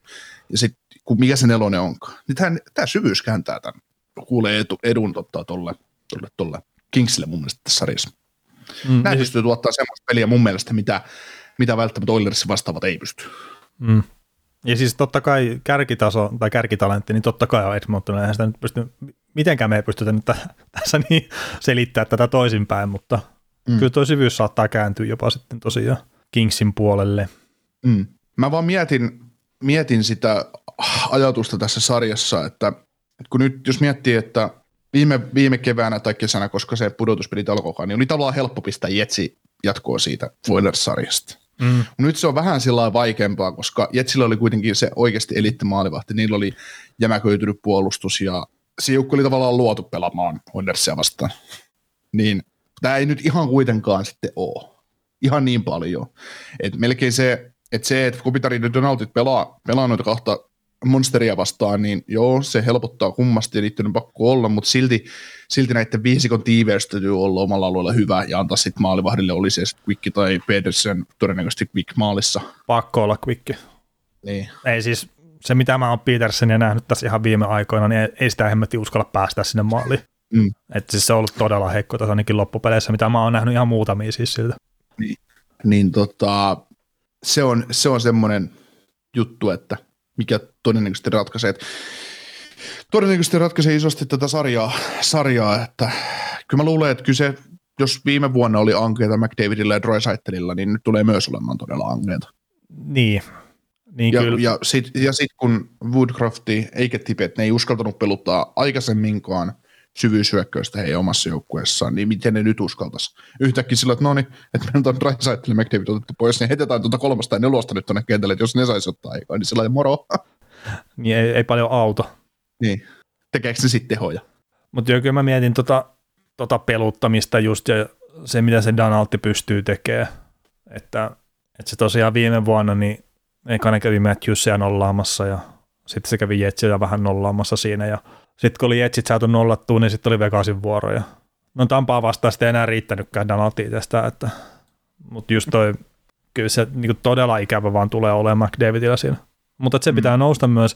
ja sitten kun mikä se nelonen onkaan, niin tämä, tämä syvyys kääntää tämän, kuulee etu, edun totta tolle, tolle, tolle Kingsille mun mielestä tässä sarjassa. Mm, Näin niin pystyy tuottaa semmoista peliä mun mielestä, mitä, mitä välttämättä Oilersissa vastaavat ei pysty. Mm. Ja siis totta kai kärkitaso tai kärkitalentti, niin totta kai on Edmonton. Eihän sitä nyt pysty, mitenkään me ei pystytä nyt tässä niin selittää tätä toisinpäin, mutta mm. kyllä tuo syvyys saattaa kääntyä jopa sitten tosiaan Kingsin puolelle. Mm. Mä vaan mietin, mietin sitä ajatusta tässä sarjassa, että kun nyt jos miettii, että viime, viime keväänä tai kesänä, koska se pudotuspelit alkoikaan, niin oli tavallaan helppo pistää Jetsi jatkoa siitä Oilers-sarjasta. Mm. Nyt se on vähän sillä vaikeampaa, koska Jetsillä oli kuitenkin se oikeasti maalivahti. Niillä oli jämäköitynyt puolustus ja se oli tavallaan luotu pelaamaan Oilersia vastaan. Niin tämä ei nyt ihan kuitenkaan sitten ole. Ihan niin paljon. Et melkein se, että se, että Kopitari ja Donaldit pelaa, pelaa noita kahta monsteria vastaan, niin joo, se helpottaa kummasti ja niiden on pakko olla, mutta silti, silti näiden viisikon tiiveys täytyy olla omalla alueella hyvä ja antaa sitten maalivahdille, oli se Quick tai Pedersen, todennäköisesti Quick maalissa. Pakko olla Quick. Niin. Ei siis, se mitä mä oon Petersonia nähnyt tässä ihan viime aikoina, niin ei sitä hemmetti uskalla päästä sinne maaliin. Mm. Että siis se on ollut todella heikko tässä ainakin loppupeleissä, mitä mä oon nähnyt ihan muutamia siis siltä. Niin, niin tota, se on, se on semmoinen juttu, että – mikä todennäköisesti ratkaisee. Todennäköisesti ratkaisee isosti tätä sarjaa, sarjaa, että kyllä mä luulen, että kyse, jos viime vuonna oli ankeita McDavidilla ja Drysaitelilla, niin nyt tulee myös olemaan todella ankeita. Niin, niin ja, kyllä. ja sitten ja sit kun Woodcrafti eikä Tipet, ne ei uskaltanut peluttaa aikaisemminkaan syvyyshyökkäystä heidän omassa joukkueessaan, niin miten ne nyt uskaltaisi? Yhtäkkiä sillä, että no niin, että meillä on Drysaitel ja McDavid otettu pois, niin heitetään tuota kolmasta ja nelosta nyt tuonne kentälle, että jos ne saisi ottaa aikaa, niin sillä moro. Niin ei, ei, paljon auto. Niin, tekeekö se sitten tehoja? Mutta joo, kyllä mä mietin tota, tota peluttamista just ja se, mitä se Donaldi pystyy tekemään, että, että se tosiaan viime vuonna, niin eka ne kävi Matthewsia nollaamassa ja sitten se kävi Jetsiä vähän nollaamassa siinä ja sitten kun oli Jetsit saatu nollattua, niin sitten oli Vegasin vuoro. Ja no Tampaa vastaan sitten enää riittänytkään Donaldi tästä, että, mutta just toi, kyllä se niin todella ikävä vaan tulee olemaan McDavidilla siinä. Mutta se mm. pitää nousta myös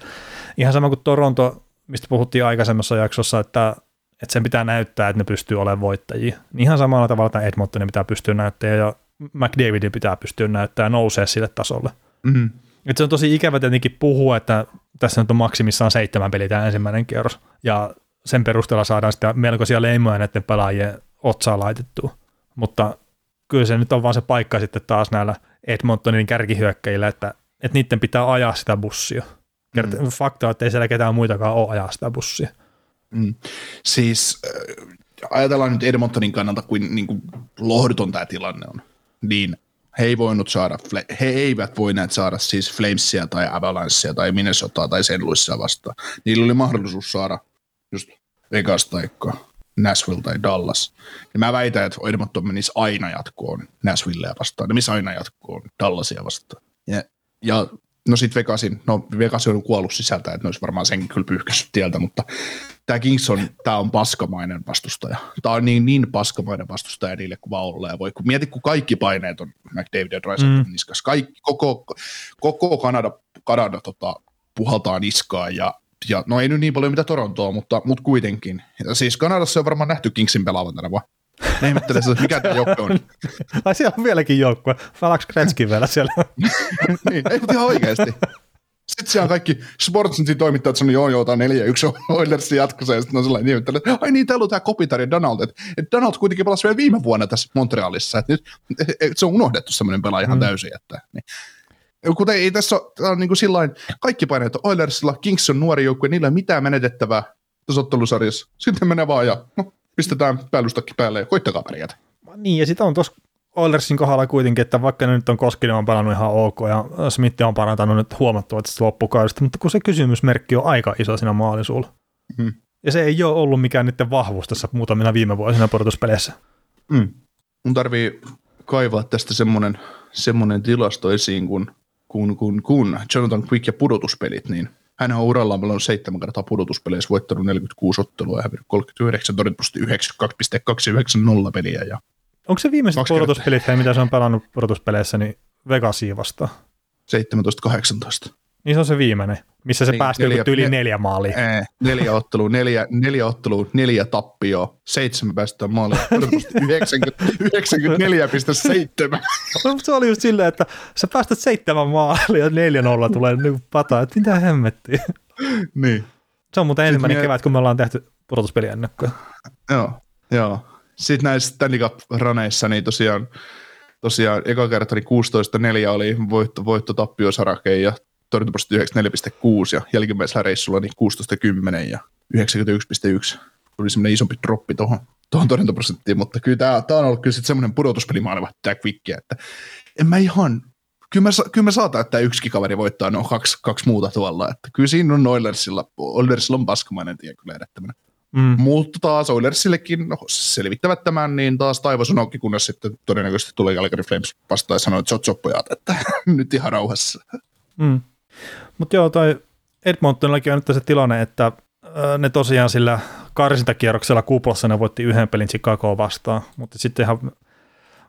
ihan sama kuin Toronto, mistä puhuttiin aikaisemmassa jaksossa, että, että sen pitää näyttää, että ne pystyy olemaan voittajia. Niin ihan samalla tavalla tämä Edmontonin pitää pystyä näyttämään ja McDavidin pitää pystyä näyttämään ja nousee sille tasolle. Mm-hmm. Et se on tosi ikävä tietenkin puhua, että tässä nyt on maksimissaan seitsemän peliä tämä ensimmäinen kierros, ja sen perusteella saadaan sitä melkoisia leimoja näiden pelaajien otsaa laitettua. Mutta kyllä se nyt on vaan se paikka sitten taas näillä Edmontonin kärkihyökkäjillä, että, että niiden pitää ajaa sitä bussia. Kert- mm. Fakta, että ei siellä ketään muitakaan ole ajaa sitä bussia. Mm. Siis äh, ajatellaan nyt Edmontonin kannalta, kuin, niin kuin lohduton tämä tilanne on, niin he, ei voinut saada, he eivät voineet saada siis Flamesia tai Avalancea tai Minnesotaa tai sen Louisia vastaan. Niillä oli mahdollisuus saada just Vegas tai Nashville tai Dallas. Ja mä väitän, että Edmonton menisi aina jatkoon Nashvillea vastaan. Ne menisi aina jatkoon Dallasia vastaan. Ja, ja no sitten Vegasin, no Vegas on kuollut sisältä, että ne olisi varmaan senkin kyllä pyyhkässyt tieltä, mutta tämä Kings on, tämä on paskamainen vastustaja. Tämä on niin, niin paskamainen vastustaja niille kuin vaan olla. Ja voi, kun mieti, kun kaikki paineet on McDavid ja mm. niskas. Kaikki, koko, koko Kanada, Kanada tota, puhaltaa niskaa ja ja no ei nyt niin paljon mitä Torontoa, mutta, mutta kuitenkin. Ja siis Kanadassa on varmaan nähty Kingsin pelaavan tänä vuonna. Ne ihmettelee mikä tämä joukkue on. Ai siellä on vieläkin joukkue. Felaks Kretskin vielä siellä. niin, ei mutta ihan oikeasti. Sitten siellä on kaikki Sportsnetin toimittajat sanoo, joo, joo, tämä on 4-1 Oilersin jatkossa, ja sitten on sellainen niin, että ai niin, täällä on tämä Kopitar ja Donald, että, että Donald kuitenkin pelasi vielä viime vuonna tässä Montrealissa, että nyt että se on unohdettu semmoinen pelaaja ihan mm. täysin, että niin. Kuten ei tässä ole, on niin kuin sillain, kaikki paineet Oilersilla, Kings on nuori joukkue, niillä ei ole mitään menetettävää tässä ottelusarjassa. Sitten menee vaan ja no, pistetään päällystakki päälle ja koittakaa pärjätä. Niin, ja sitä on tuossa Oilersin kohdalla kuitenkin, että vaikka ne nyt on Koskinen on pelannut ihan ok ja Smith on parantanut nyt huomattavasti loppukaudesta, mutta kun se kysymysmerkki on aika iso siinä maalisuulla. Mm. Ja se ei ole ollut mikään niiden vahvuus tässä muutamina viime vuosina pudotuspeleissä. Mm. Mun tarvii kaivaa tästä semmoinen, semmoinen tilasto esiin, kun kun, kun, kun Jonathan Quick ja pudotuspelit, niin hän on urallaan pelannut seitsemän kertaa pudotuspeleissä, voittanut 46 ottelua ja hävinnyt 39, todennäköisesti 92,290 peliä. Ja Onko se viimeiset pudotuspelit, hei, mitä se on pelannut pudotuspeleissä, niin Vegasiin vastaan? 17-18. Niin se on se viimeinen, missä se niin, päästi neljä, yli neljä maalia. Ee, neljä ottelua, neljä, neljä ottelua, neljä tappioa, seitsemän päästä maalia, 94,7. se oli just silleen, että sä päästät seitsemän maalia ja neljä nolla tulee niin pata, että mitä hemmettiä. niin. Se on muuten ensimmäinen kevät, kun me ollaan tehty pudotuspeliennakkoja. Joo, joo. Sitten näissä Stanley Cup-raneissa, niin tosiaan tosiaan eka kerta niin 16-4 oli voitto, voitto tappiosarake ja torjuntaprosentti 94,6 ja jälkimmäisellä reissulla niin 16,10 ja 91,1. Tuli semmoinen isompi droppi tuohon tuohon torjuntaprosenttiin, mutta kyllä tämä, tämä on ollut kyllä sitten semmoinen pudotuspelimaileva tämä Quick, että en mä ihan, kyllä mä, kyllä mä saatan, että yksi kaveri voittaa no kaksi, kaksi muuta tuolla, että kyllä siinä on Oilersilla, Oilersilla on paskamainen tie kyllä edettäminen. Mm. Mutta taas Oilersillekin no, selvittävät tämän, niin taas taivas on auki, kunnes sitten todennäköisesti tulee Calgary Flames vastaan ja sanoo, että sot pojat, että nyt ihan rauhassa. Mm. Mutta joo, toi Edmontonillakin on nyt se tilanne, että ne tosiaan sillä karsintakierroksella kuplassa ne voitti yhden pelin Chicagoa vastaan, mutta sitten ihan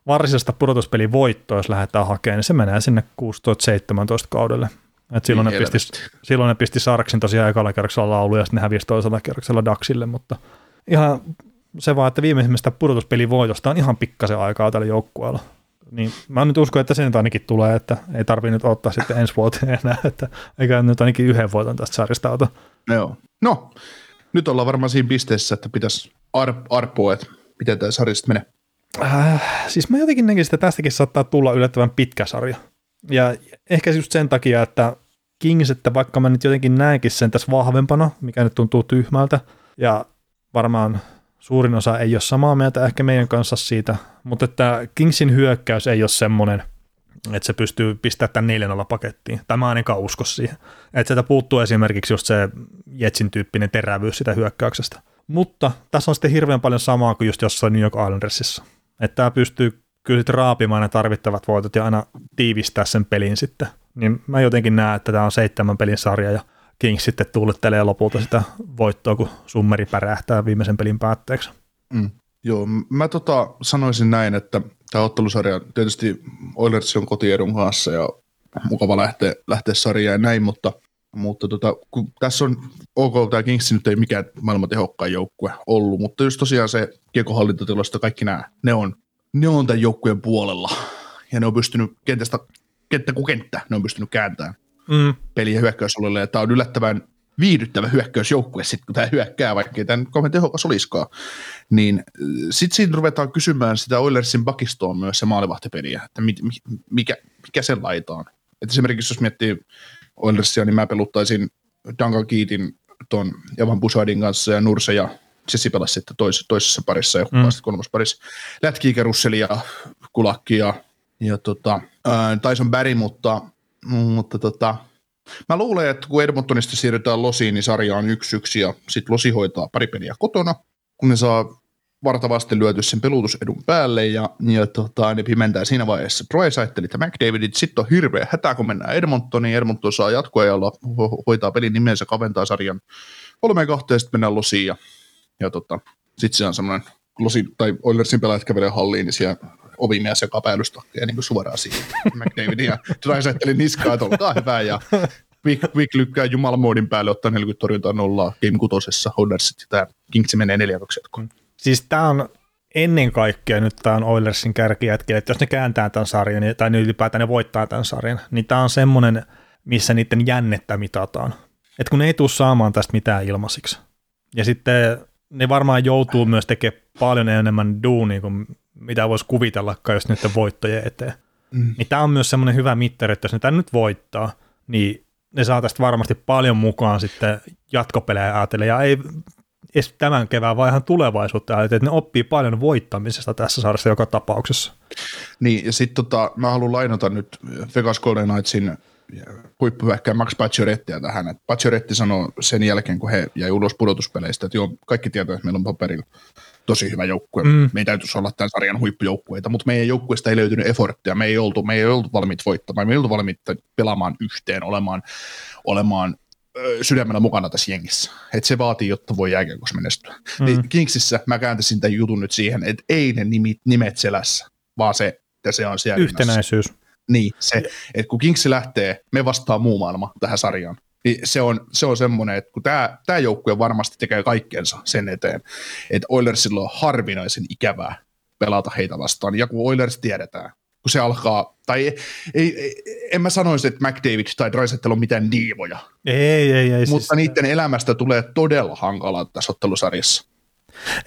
varsinaisesta pudotuspelin voittoa, jos lähdetään hakemaan, niin se menee sinne 16-17 kaudelle. Et silloin, ne pisti, silloin ne pisti Sarksin tosiaan ekalla kerroksella laulu ja sitten ne hävisi toisella kerroksella Daxille, mutta ihan se vaan, että viimeisimmästä pudotuspelin voitosta on ihan pikkasen aikaa tällä joukkueella. Niin mä nyt uskon, että se nyt ainakin tulee, että ei tarvitse nyt ottaa sitten ensi vuoteen enää, että eikä nyt ainakin yhden voiton tästä sarjasta ota. Joo. No, nyt ollaan varmaan siinä pisteessä, että pitäisi ar- arpoa, että miten tämä sarja sitten menee. Äh, siis mä jotenkin näkisin, että tästäkin saattaa tulla yllättävän pitkä sarja. Ja ehkä just sen takia, että Kings, että vaikka mä nyt jotenkin näenkin sen tässä vahvempana, mikä nyt tuntuu tyhmältä, ja varmaan suurin osa ei ole samaa mieltä ehkä meidän kanssa siitä, mutta että Kingsin hyökkäys ei ole semmoinen, että se pystyy pistämään tämän 4 pakettiin. Tämä ainakaan usko siihen. Että sieltä puuttuu esimerkiksi just se Jetsin tyyppinen terävyys sitä hyökkäyksestä. Mutta tässä on sitten hirveän paljon samaa kuin just jossain New York Islandersissa. Että tämä pystyy kyllä sitten raapimaan ne tarvittavat voitot ja aina tiivistää sen pelin sitten. Niin mä jotenkin näen, että tämä on seitsemän pelin sarja ja Kings sitten tuulettelee lopulta sitä voittoa, kun summeri pärähtää viimeisen pelin päätteeksi. Mm. Joo, mä tota sanoisin näin, että tämä ottelusarja, tietysti Oilers on kotiedun kanssa ja mukava lähteä, lähteä sarjaan ja näin, mutta, mutta tota, kun tässä on, ok, tämä Kings nyt ei mikään maailman tehokkain joukkue ollut, mutta just tosiaan se kiekohallintotilasto, kaikki nämä, ne on, ne on tämän joukkueen puolella ja ne on pystynyt kentästä, kenttä kuin kenttä, ne on pystynyt kääntämään mm. peliä hyökkäysalueelle ja tämä on yllättävän viihdyttävä hyökkäysjoukkue sitten, kun tämä hyökkää, vaikka tämä kovin tehokas olisikaan. Niin sitten siinä ruvetaan kysymään sitä Oilersin bakistoon myös se maalivahtipeliä, että mit, mikä, mikä sen laitaan. Et esimerkiksi jos miettii Oilersia, niin mä peluttaisin Duncan Keatin ton Javan Busadin kanssa ja Nurse ja Jesse pelasi sitten tois, toisessa parissa ja mm. kolmassa parissa. Lätkiikä Russeli ja Kulakki ja, ja tota, ää, Tyson Barry, mutta, mutta tota, mä luulen, että kun Edmontonista siirrytään Losiin, niin sarja on yksi yksi ja sitten Losi hoitaa pari peliä kotona, kun ne saa vartavasti lyöty sen pelutusedun päälle ja, ja tota, ne pimentää siinä vaiheessa Drysaitelit ja McDavidit. Sitten on hirveä hätä, kun mennään Edmontoniin. Edmonton saa jatkoajalla, ho- hoitaa pelin nimensä, kaventaa sarjan kolme kahteen, sitten mennään Losiin ja, ja tota, sitten se on semmoinen Losi, tai Oilersin pelaajat kävelee halliin, niin siellä ovimies ja kapeilustokkeja niin suoraan siihen McDavidin ja Drysaitelin niskaa, että olkaa hyvä ja Quick, quick lykkää Jumalmoodin päälle, ottaa 40 torjuntaa nollaa Game 6. Oilersit ja tämä Kingsi menee 4 2 Siis tämä on ennen kaikkea nyt tämä on Oilersin kärkijätki, että jos ne kääntää tämän sarjan, niin- tai ne ylipäätään ne voittaa tämän sarjan, niin tämä on semmoinen, missä niiden jännettä mitataan. Että kun ne ei tule saamaan tästä mitään ilmaisiksi. Ja sitten ne varmaan joutuu myös tekemään paljon enemmän duunia kuin mitä voisi kuvitellakaan, jos nyt voittojen eteen. Mm. Niin tämä on myös semmoinen hyvä mittari, että jos ne tämän nyt voittaa, niin ne saa tästä varmasti paljon mukaan sitten jatkopelejä ajatellen, ja ei edes tämän kevään, vaan ihan tulevaisuutta että ne oppii paljon voittamisesta tässä sarjassa joka tapauksessa. Niin, ja sitten tota, mä haluan lainata nyt Vegas Golden Knightsin huippuhyökkäjä Max Paciorettia tähän. että Pacioretti sanoi sen jälkeen, kun he jäi ulos pudotuspeleistä, että joo, kaikki tietää, että meillä on paperilla tosi hyvä joukkue. Mm. Me ei täytyisi olla tämän sarjan huippujoukkueita, mutta meidän joukkueesta ei löytynyt efforttia. Me ei oltu, me ei oltu valmiit voittamaan, me ei oltu valmiit pelaamaan yhteen, olemaan, olemaan sydämellä mukana tässä jengissä. Että se vaatii, jotta voi jääkiekossa menestyä. Mm. Niin Kingsissä mä kääntäisin tämän jutun nyt siihen, että ei ne nimet, nimet selässä, vaan se, että se on siellä. Yhtenäisyys. Niin, se, että kun Kingsi lähtee, me vastaa muu maailma tähän sarjaan. Niin se on, se on semmoinen, että kun tämä, tämä joukkue varmasti tekee kaikkensa sen eteen, että Oilersilla on harvinaisen ikävää pelata heitä vastaan. Ja kun Oilers tiedetään, kun se alkaa, tai ei, ei, en mä sanoisi, että McDavid tai Draisettel on mitään diivoja. Ei, ei, ei. Mutta siis, niiden elämästä tulee todella hankalaa tässä ottelusarjassa.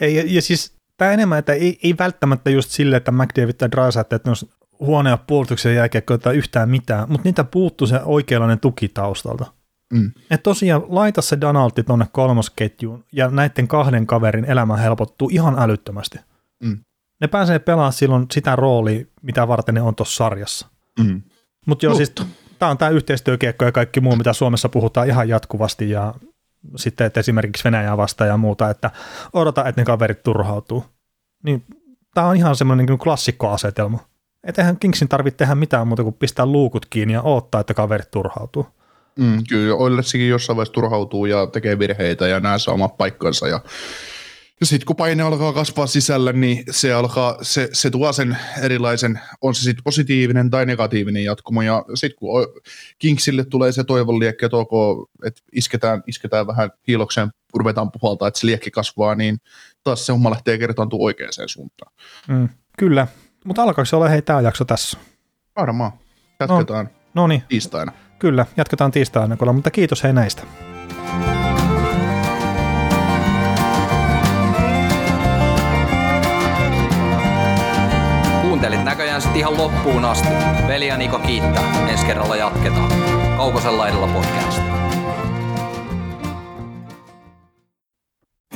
Ei, ja, ja siis tämä enemmän, että ei, ei välttämättä just sille, että McDavid tai Draisettel, että ne on huonoja puolustuksen jälkeen tai yhtään mitään, mutta niitä puuttuu se oikeanlainen tuki taustalta. Mm. Et tosiaan laita se Donaldi tuonne kolmosketjuun ja näiden kahden kaverin elämä helpottuu ihan älyttömästi. Mm. Ne pääsee pelaamaan silloin sitä roolia, mitä varten ne on tuossa sarjassa. Mm. Mutta joo, siis tämä on tämä yhteistyökiekko ja kaikki muu, mitä Suomessa puhutaan ihan jatkuvasti ja sitten että esimerkiksi Venäjää vastaan ja muuta, että odota, että ne kaverit turhautuu. Niin tämä on ihan semmoinen niin klassikkoasetelma. Eihän Kingsin tarvitse tehdä mitään muuta kuin pistää luukut kiinni ja odottaa, että kaverit turhautuu. Mm, kyllä, Oilersikin jossain vaiheessa turhautuu ja tekee virheitä ja nämä saa omat paikkansa ja ja sitten kun paine alkaa kasvaa sisällä, niin se, alkaa, se, se tuo sen erilaisen, on se sitten positiivinen tai negatiivinen jatkumo. Ja sitten kun Kingsille tulee se toivon liekki, että, ok, että isketään, isketään vähän hiilokseen, ruvetaan puhaltaa, että se liekki kasvaa, niin taas se homma lähtee kertaantua oikeaan suuntaan. Mm, kyllä, mutta alkaako se olla hei tämä jakso tässä? Varmaan. Jatketaan no, no niin. tiistaina. Kyllä, jatketaan tiistaina, mutta kiitos hei näistä. Kuuntelit näköjään sitten ihan loppuun asti. Veli ja Niko kiittää. Ensi kerralla jatketaan. Kaukosella laidalla podcast.